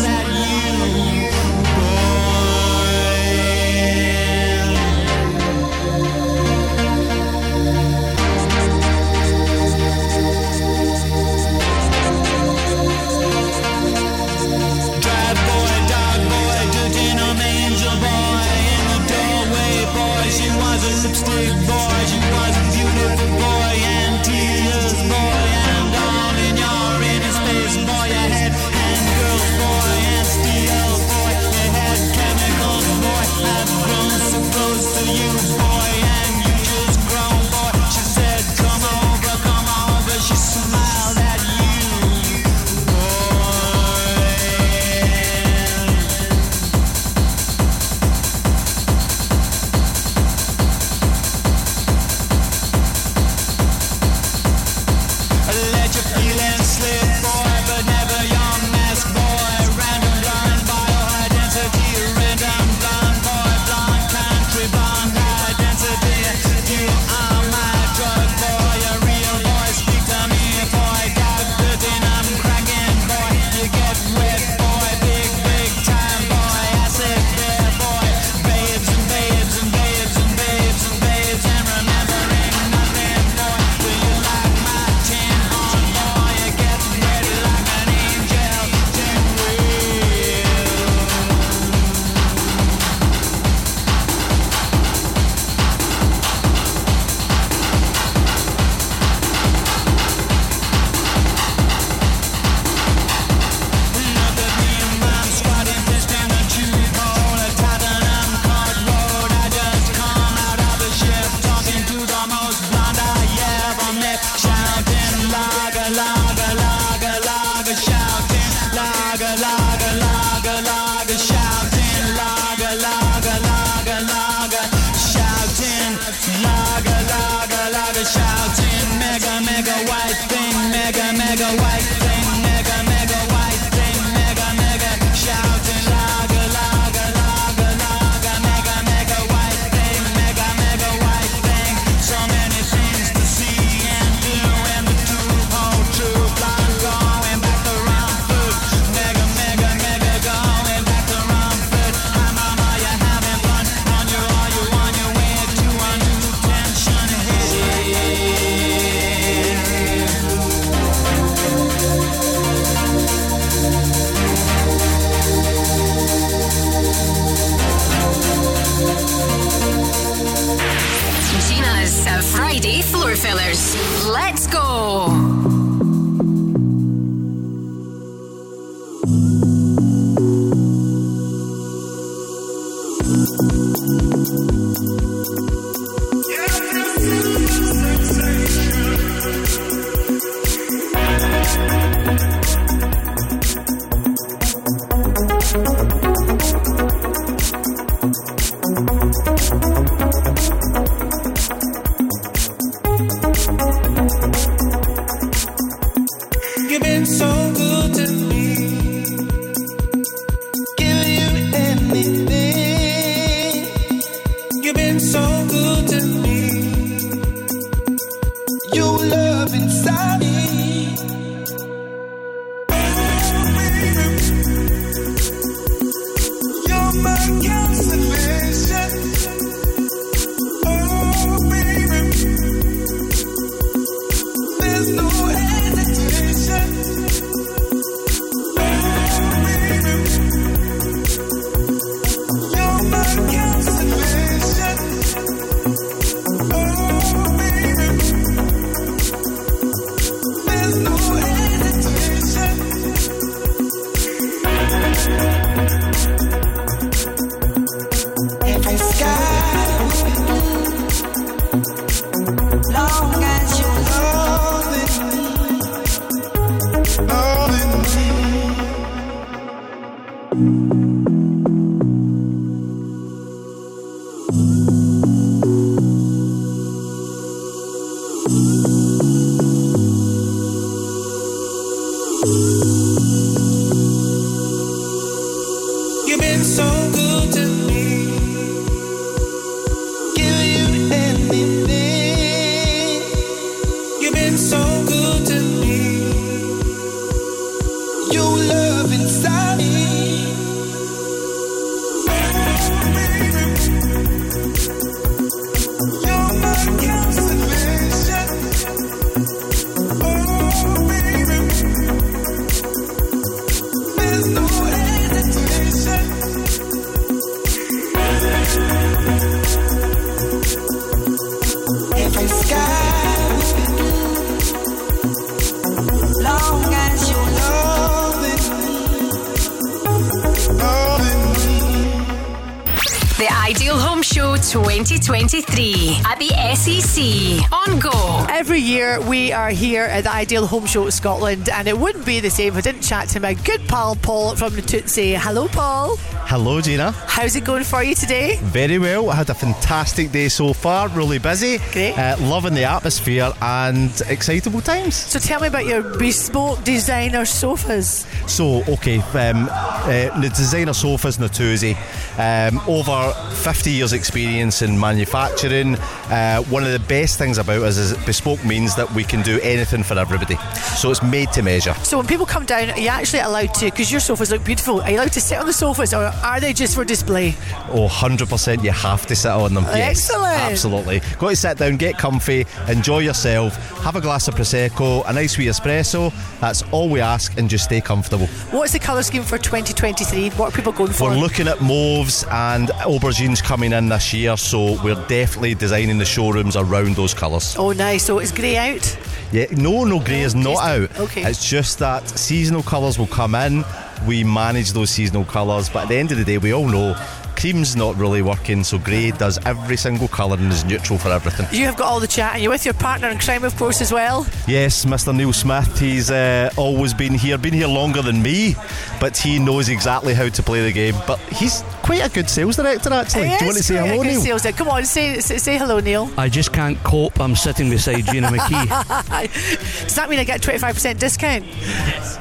S59: Every
S2: year we are here at the Ideal Home Show Scotland, and it wouldn't be the same if I didn't chat to my good pal Paul from the Tootsie. Hello, Paul.
S60: Hello, Gina.
S2: How's it going for you today?
S60: Very well. I had a fantastic day so far. Really busy.
S2: Great.
S60: Uh, loving the atmosphere and excitable times.
S2: So tell me about your bespoke designer sofas.
S60: So, okay, um, uh, the designer sofas Natuzzi, um, over 50 years' experience in manufacturing. Uh, one of the best things about us is bespoke means that we can do anything for everybody. So it's made to measure.
S2: So when people come down, are you actually allowed to? Because your sofas look beautiful. Are you allowed to sit on the sofas, or are they just for display?
S60: Oh, 100% you have to sit on them. Yes,
S2: Excellent.
S60: absolutely. Got to sit down, get comfy, enjoy yourself, have a glass of Prosecco, a nice wee espresso. That's all we ask, and just stay comfortable.
S2: What's the colour scheme for 2023? What are people going for?
S60: We're looking at mauves and aubergines coming in this year, so we're definitely designing the showrooms around those colours.
S2: Oh, nice. So it's grey out?
S60: Yeah, no, no, grey is not out.
S2: Okay.
S60: It's just that seasonal colours will come in. We manage those seasonal colours, but at the end of the day, we all know cream's not really working, so grey does every single colour and is neutral for everything.
S2: You have got all the chat, and you're with your partner in crime, of course, as well.
S60: Yes, Mr. Neil Smith, he's uh, always been here, been here longer than me, but he knows exactly how to play the game. But he's quite a good sales director, actually. Do you want to say hello, Neil?
S2: Sales Come on, say, say say hello, Neil.
S61: I just can't cope. I'm sitting beside Gina McKie. *laughs*
S2: Does that mean I get 25% discount? Yes,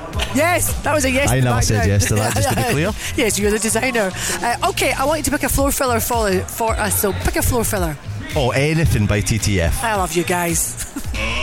S2: that was a yes.
S60: I never said yes to that, just to be *laughs* clear.
S2: yes, you're the designer. Uh, okay, I want you to pick a floor filler for, for us. So pick a floor filler.
S60: Oh, anything by TTF.
S2: I love you guys. *laughs*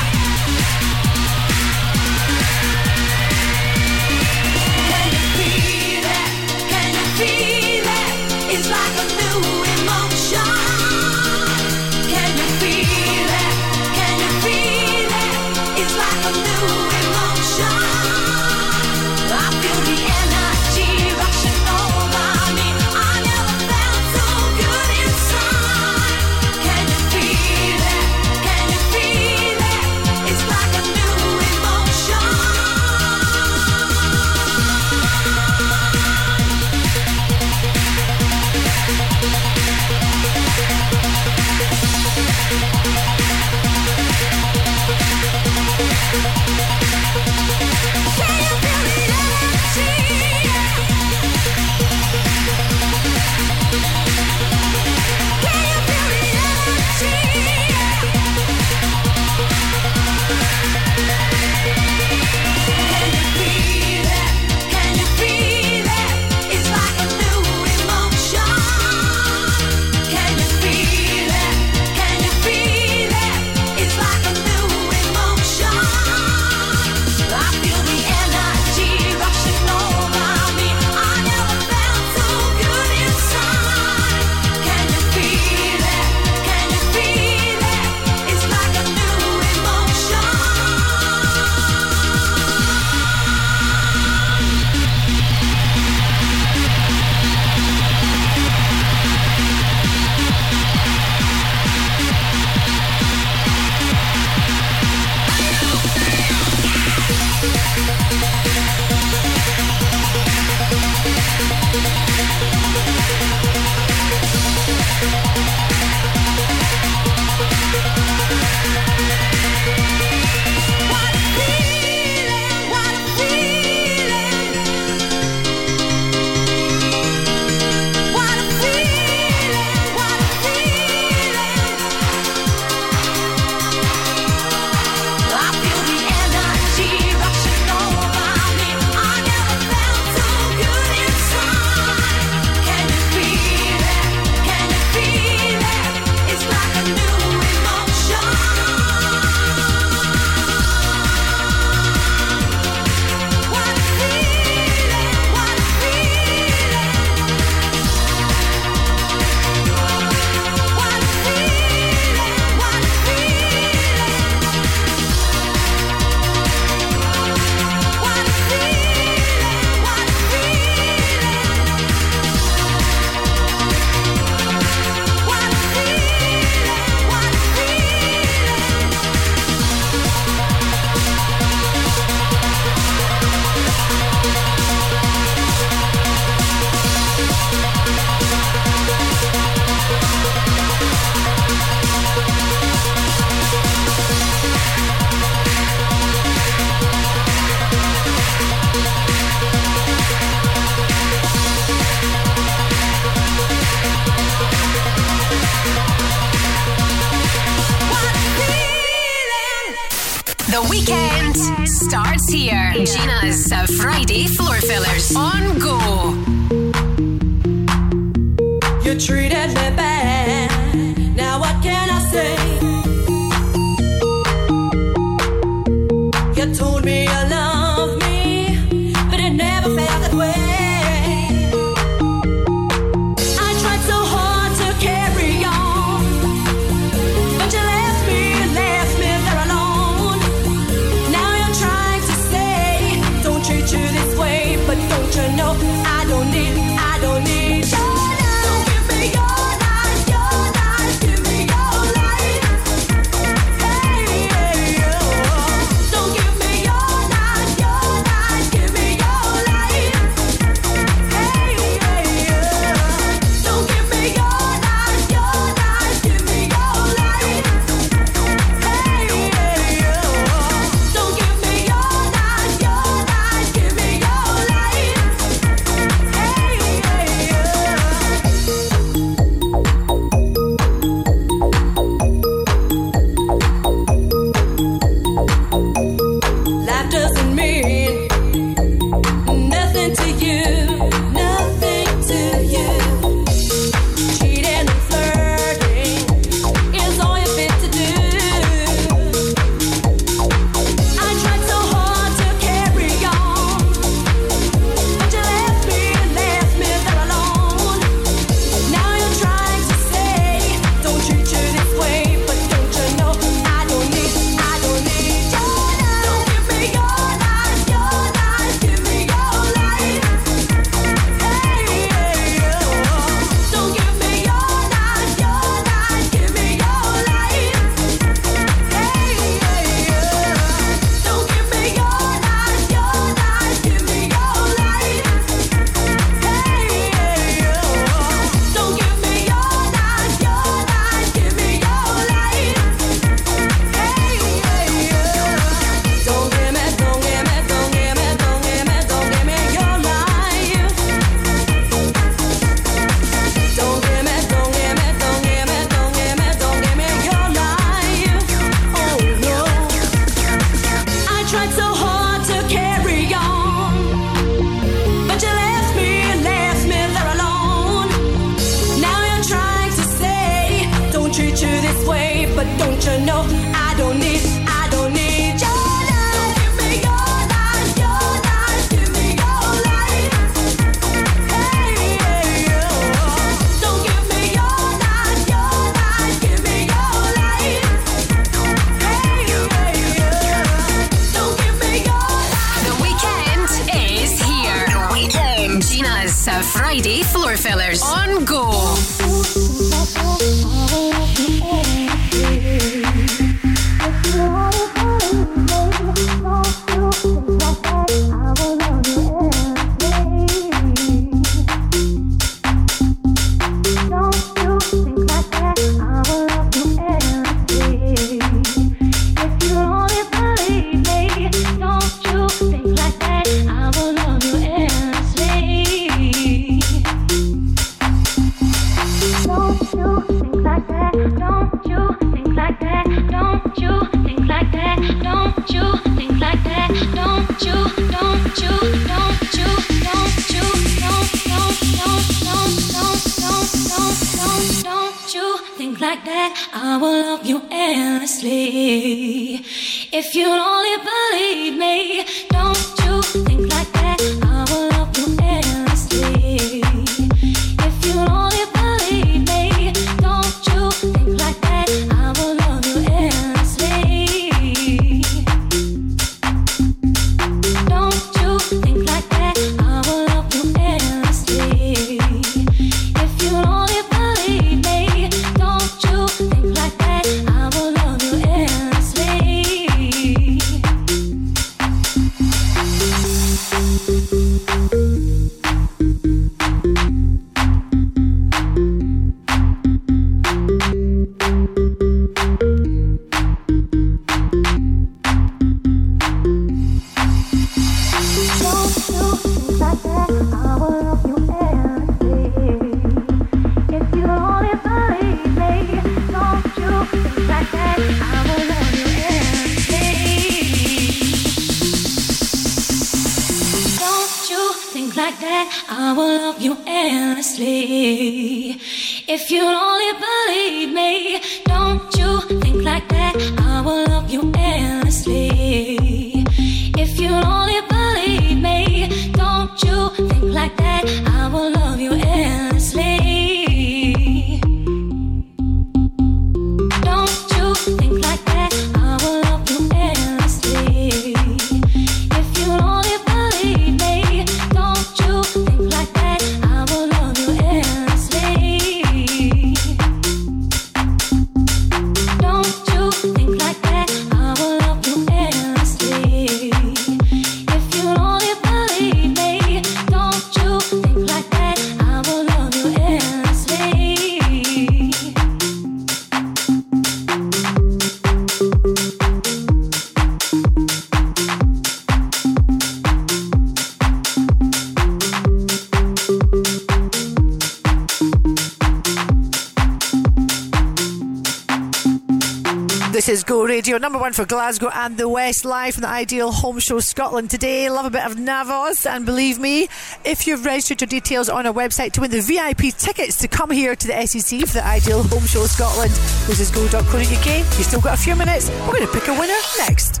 S2: for Glasgow and the West, live from the Ideal Home Show Scotland today. Love a bit of Navos, and believe me, if you've registered your details on our website to win the VIP tickets to come here to the SEC for the Ideal Home Show Scotland, this is go.co.uk. You've still got a few minutes. We're going to pick a winner next.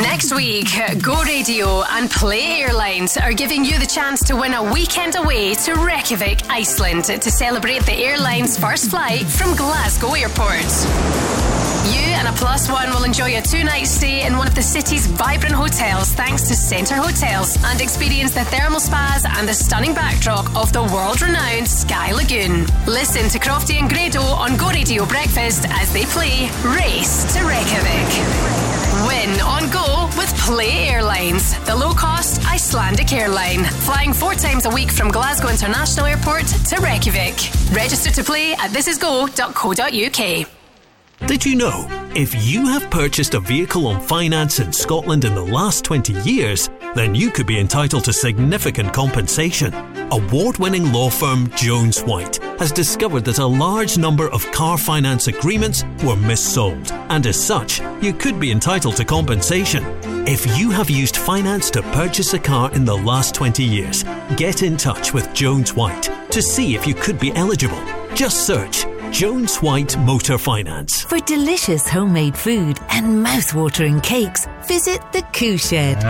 S7: Next week, Go Radio and Play Airlines are giving you the chance to win a weekend away to Reykjavik, Iceland, to celebrate the airline's first flight from Glasgow Airport. And a plus one will enjoy a two night stay in one of the city's vibrant hotels thanks to Center Hotels and experience the thermal spas and the stunning backdrop of the world renowned Sky Lagoon. Listen to Crofty and Grado on Go Radio Breakfast as they play Race to Reykjavik. Win on go with Play Airlines, the low cost Icelandic airline, flying four times a week from Glasgow International Airport to Reykjavik. Register to play at thisisgo.co.uk.
S48: Did you know? If you have purchased a vehicle on finance in Scotland in the last 20 years, then you could be entitled to significant compensation. Award winning law firm Jones Whyte has discovered that a large number of car finance agreements were missold, and as such, you could be entitled to compensation. If you have used finance to purchase a car in the last 20 years, get in touch with Jones Whyte to see if you could be eligible. Just search Jones Whyte Motor Finance.
S25: For delicious homemade food and mouth-watering cakes, visit the Coo Shed.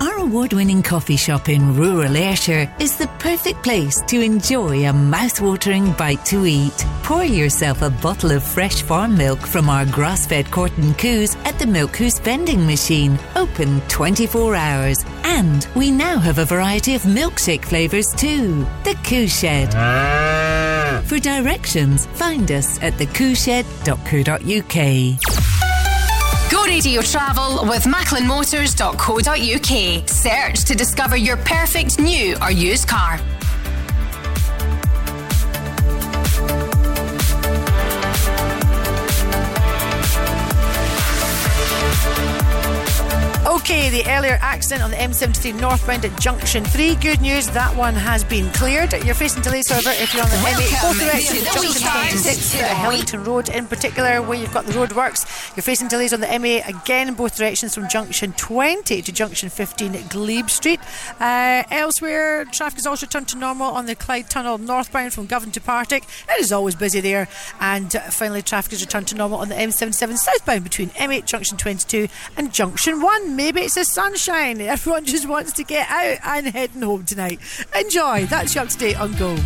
S25: Our award-winning coffee shop in rural Ayrshire is the perfect place to enjoy a mouth-watering bite to eat. Pour yourself a bottle of fresh farm milk from our grass-fed Corton Coos at the Milk Coos vending machine, open 24 hours. And we now have a variety of milkshake flavours too. The Coo Shed. For directions, find us at thecooshed.co.uk.
S7: Go Radio Travel with macklinmotors.co.uk. Search to discover your perfect new or used car.
S2: The earlier accident on the M73 northbound at Junction 3. Good news, that one has been cleared. You're facing delays, however, if you're on the M8 both directions,
S7: the
S2: Junction
S7: weekend.
S2: 26 to Hillington Road in particular, where you've got the roadworks. You're facing delays on the M8 again in both directions from Junction 20 to Junction 15 at Glebe Street. Uh, elsewhere, traffic is also returned to normal on the Clyde Tunnel northbound from Govan to Partick. It is always busy there. And uh, finally, traffic is returned to normal on the M77 southbound between M8 Junction 22 and Junction 1. Maybe it's the sunshine. Everyone just wants to get out and heading home tonight. Enjoy. That's your up to date on Go.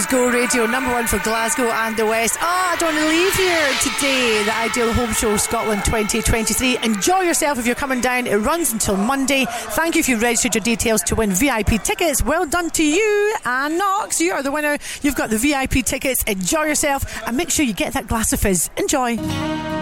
S2: is Go Radio, number one for Glasgow and the West. Ah, oh, I don't want to leave here today. The Ideal Home Show Scotland 2023. Enjoy yourself if you're coming down. It runs until Monday. Thank you if you registered your details to win VIP tickets. Well done to you, Anne Knox. You are the winner. You've got the VIP tickets. Enjoy yourself and make sure you get that glass of fizz.
S18: Enjoy.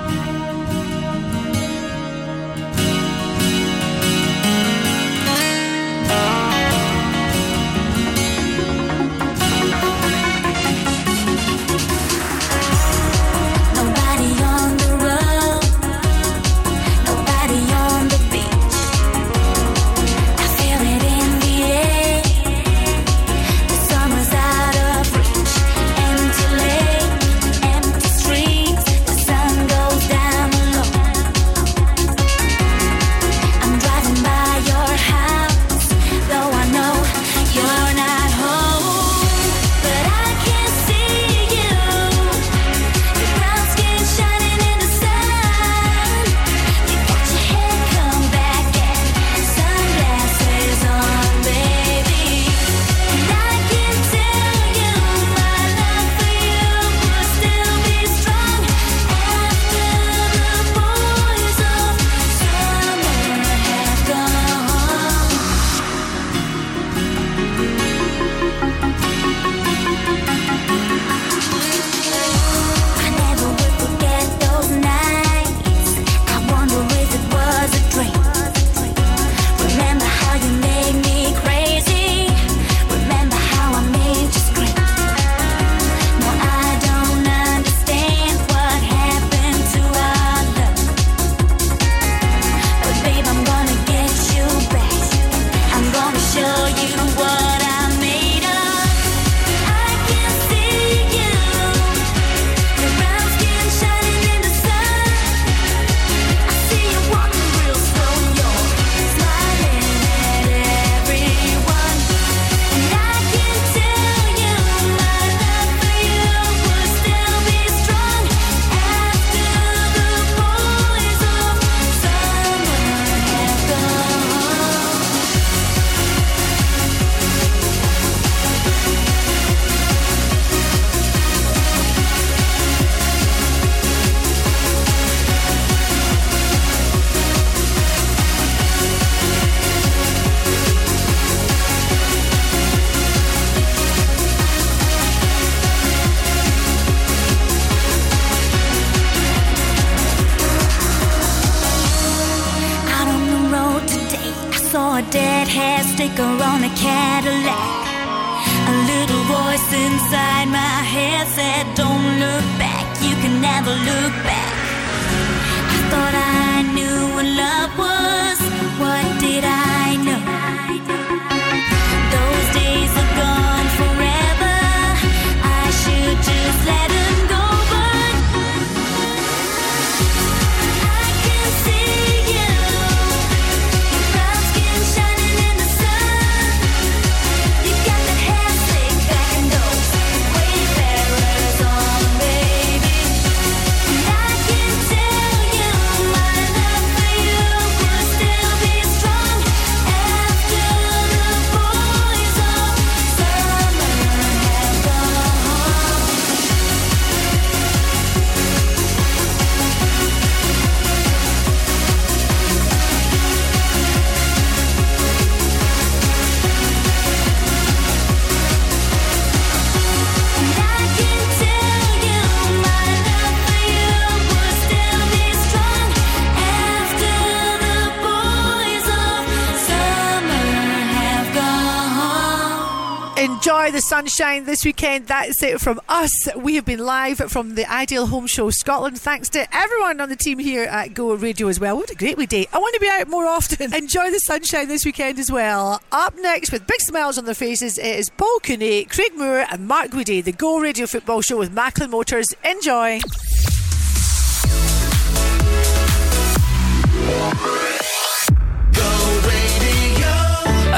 S18: The sunshine this weekend. That's it from us. We have been live from the Ideal Home Show Scotland. Thanks to everyone on the team here at Go Radio as well. What a great wee day. I want to be out more often. *laughs* Enjoy the sunshine this weekend as well. Up next with big smiles on their faces, it is Paul Cooney, Craig Moore, and Mark Woody, the Go Radio Football Show with Macklin Motors. Enjoy.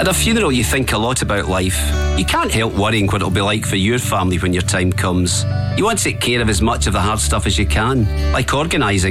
S52: At a funeral, you think a lot about life. You can't help worrying what it'll be like for your family when your time comes. You want to take care of as much of the hard stuff as you can, like organising.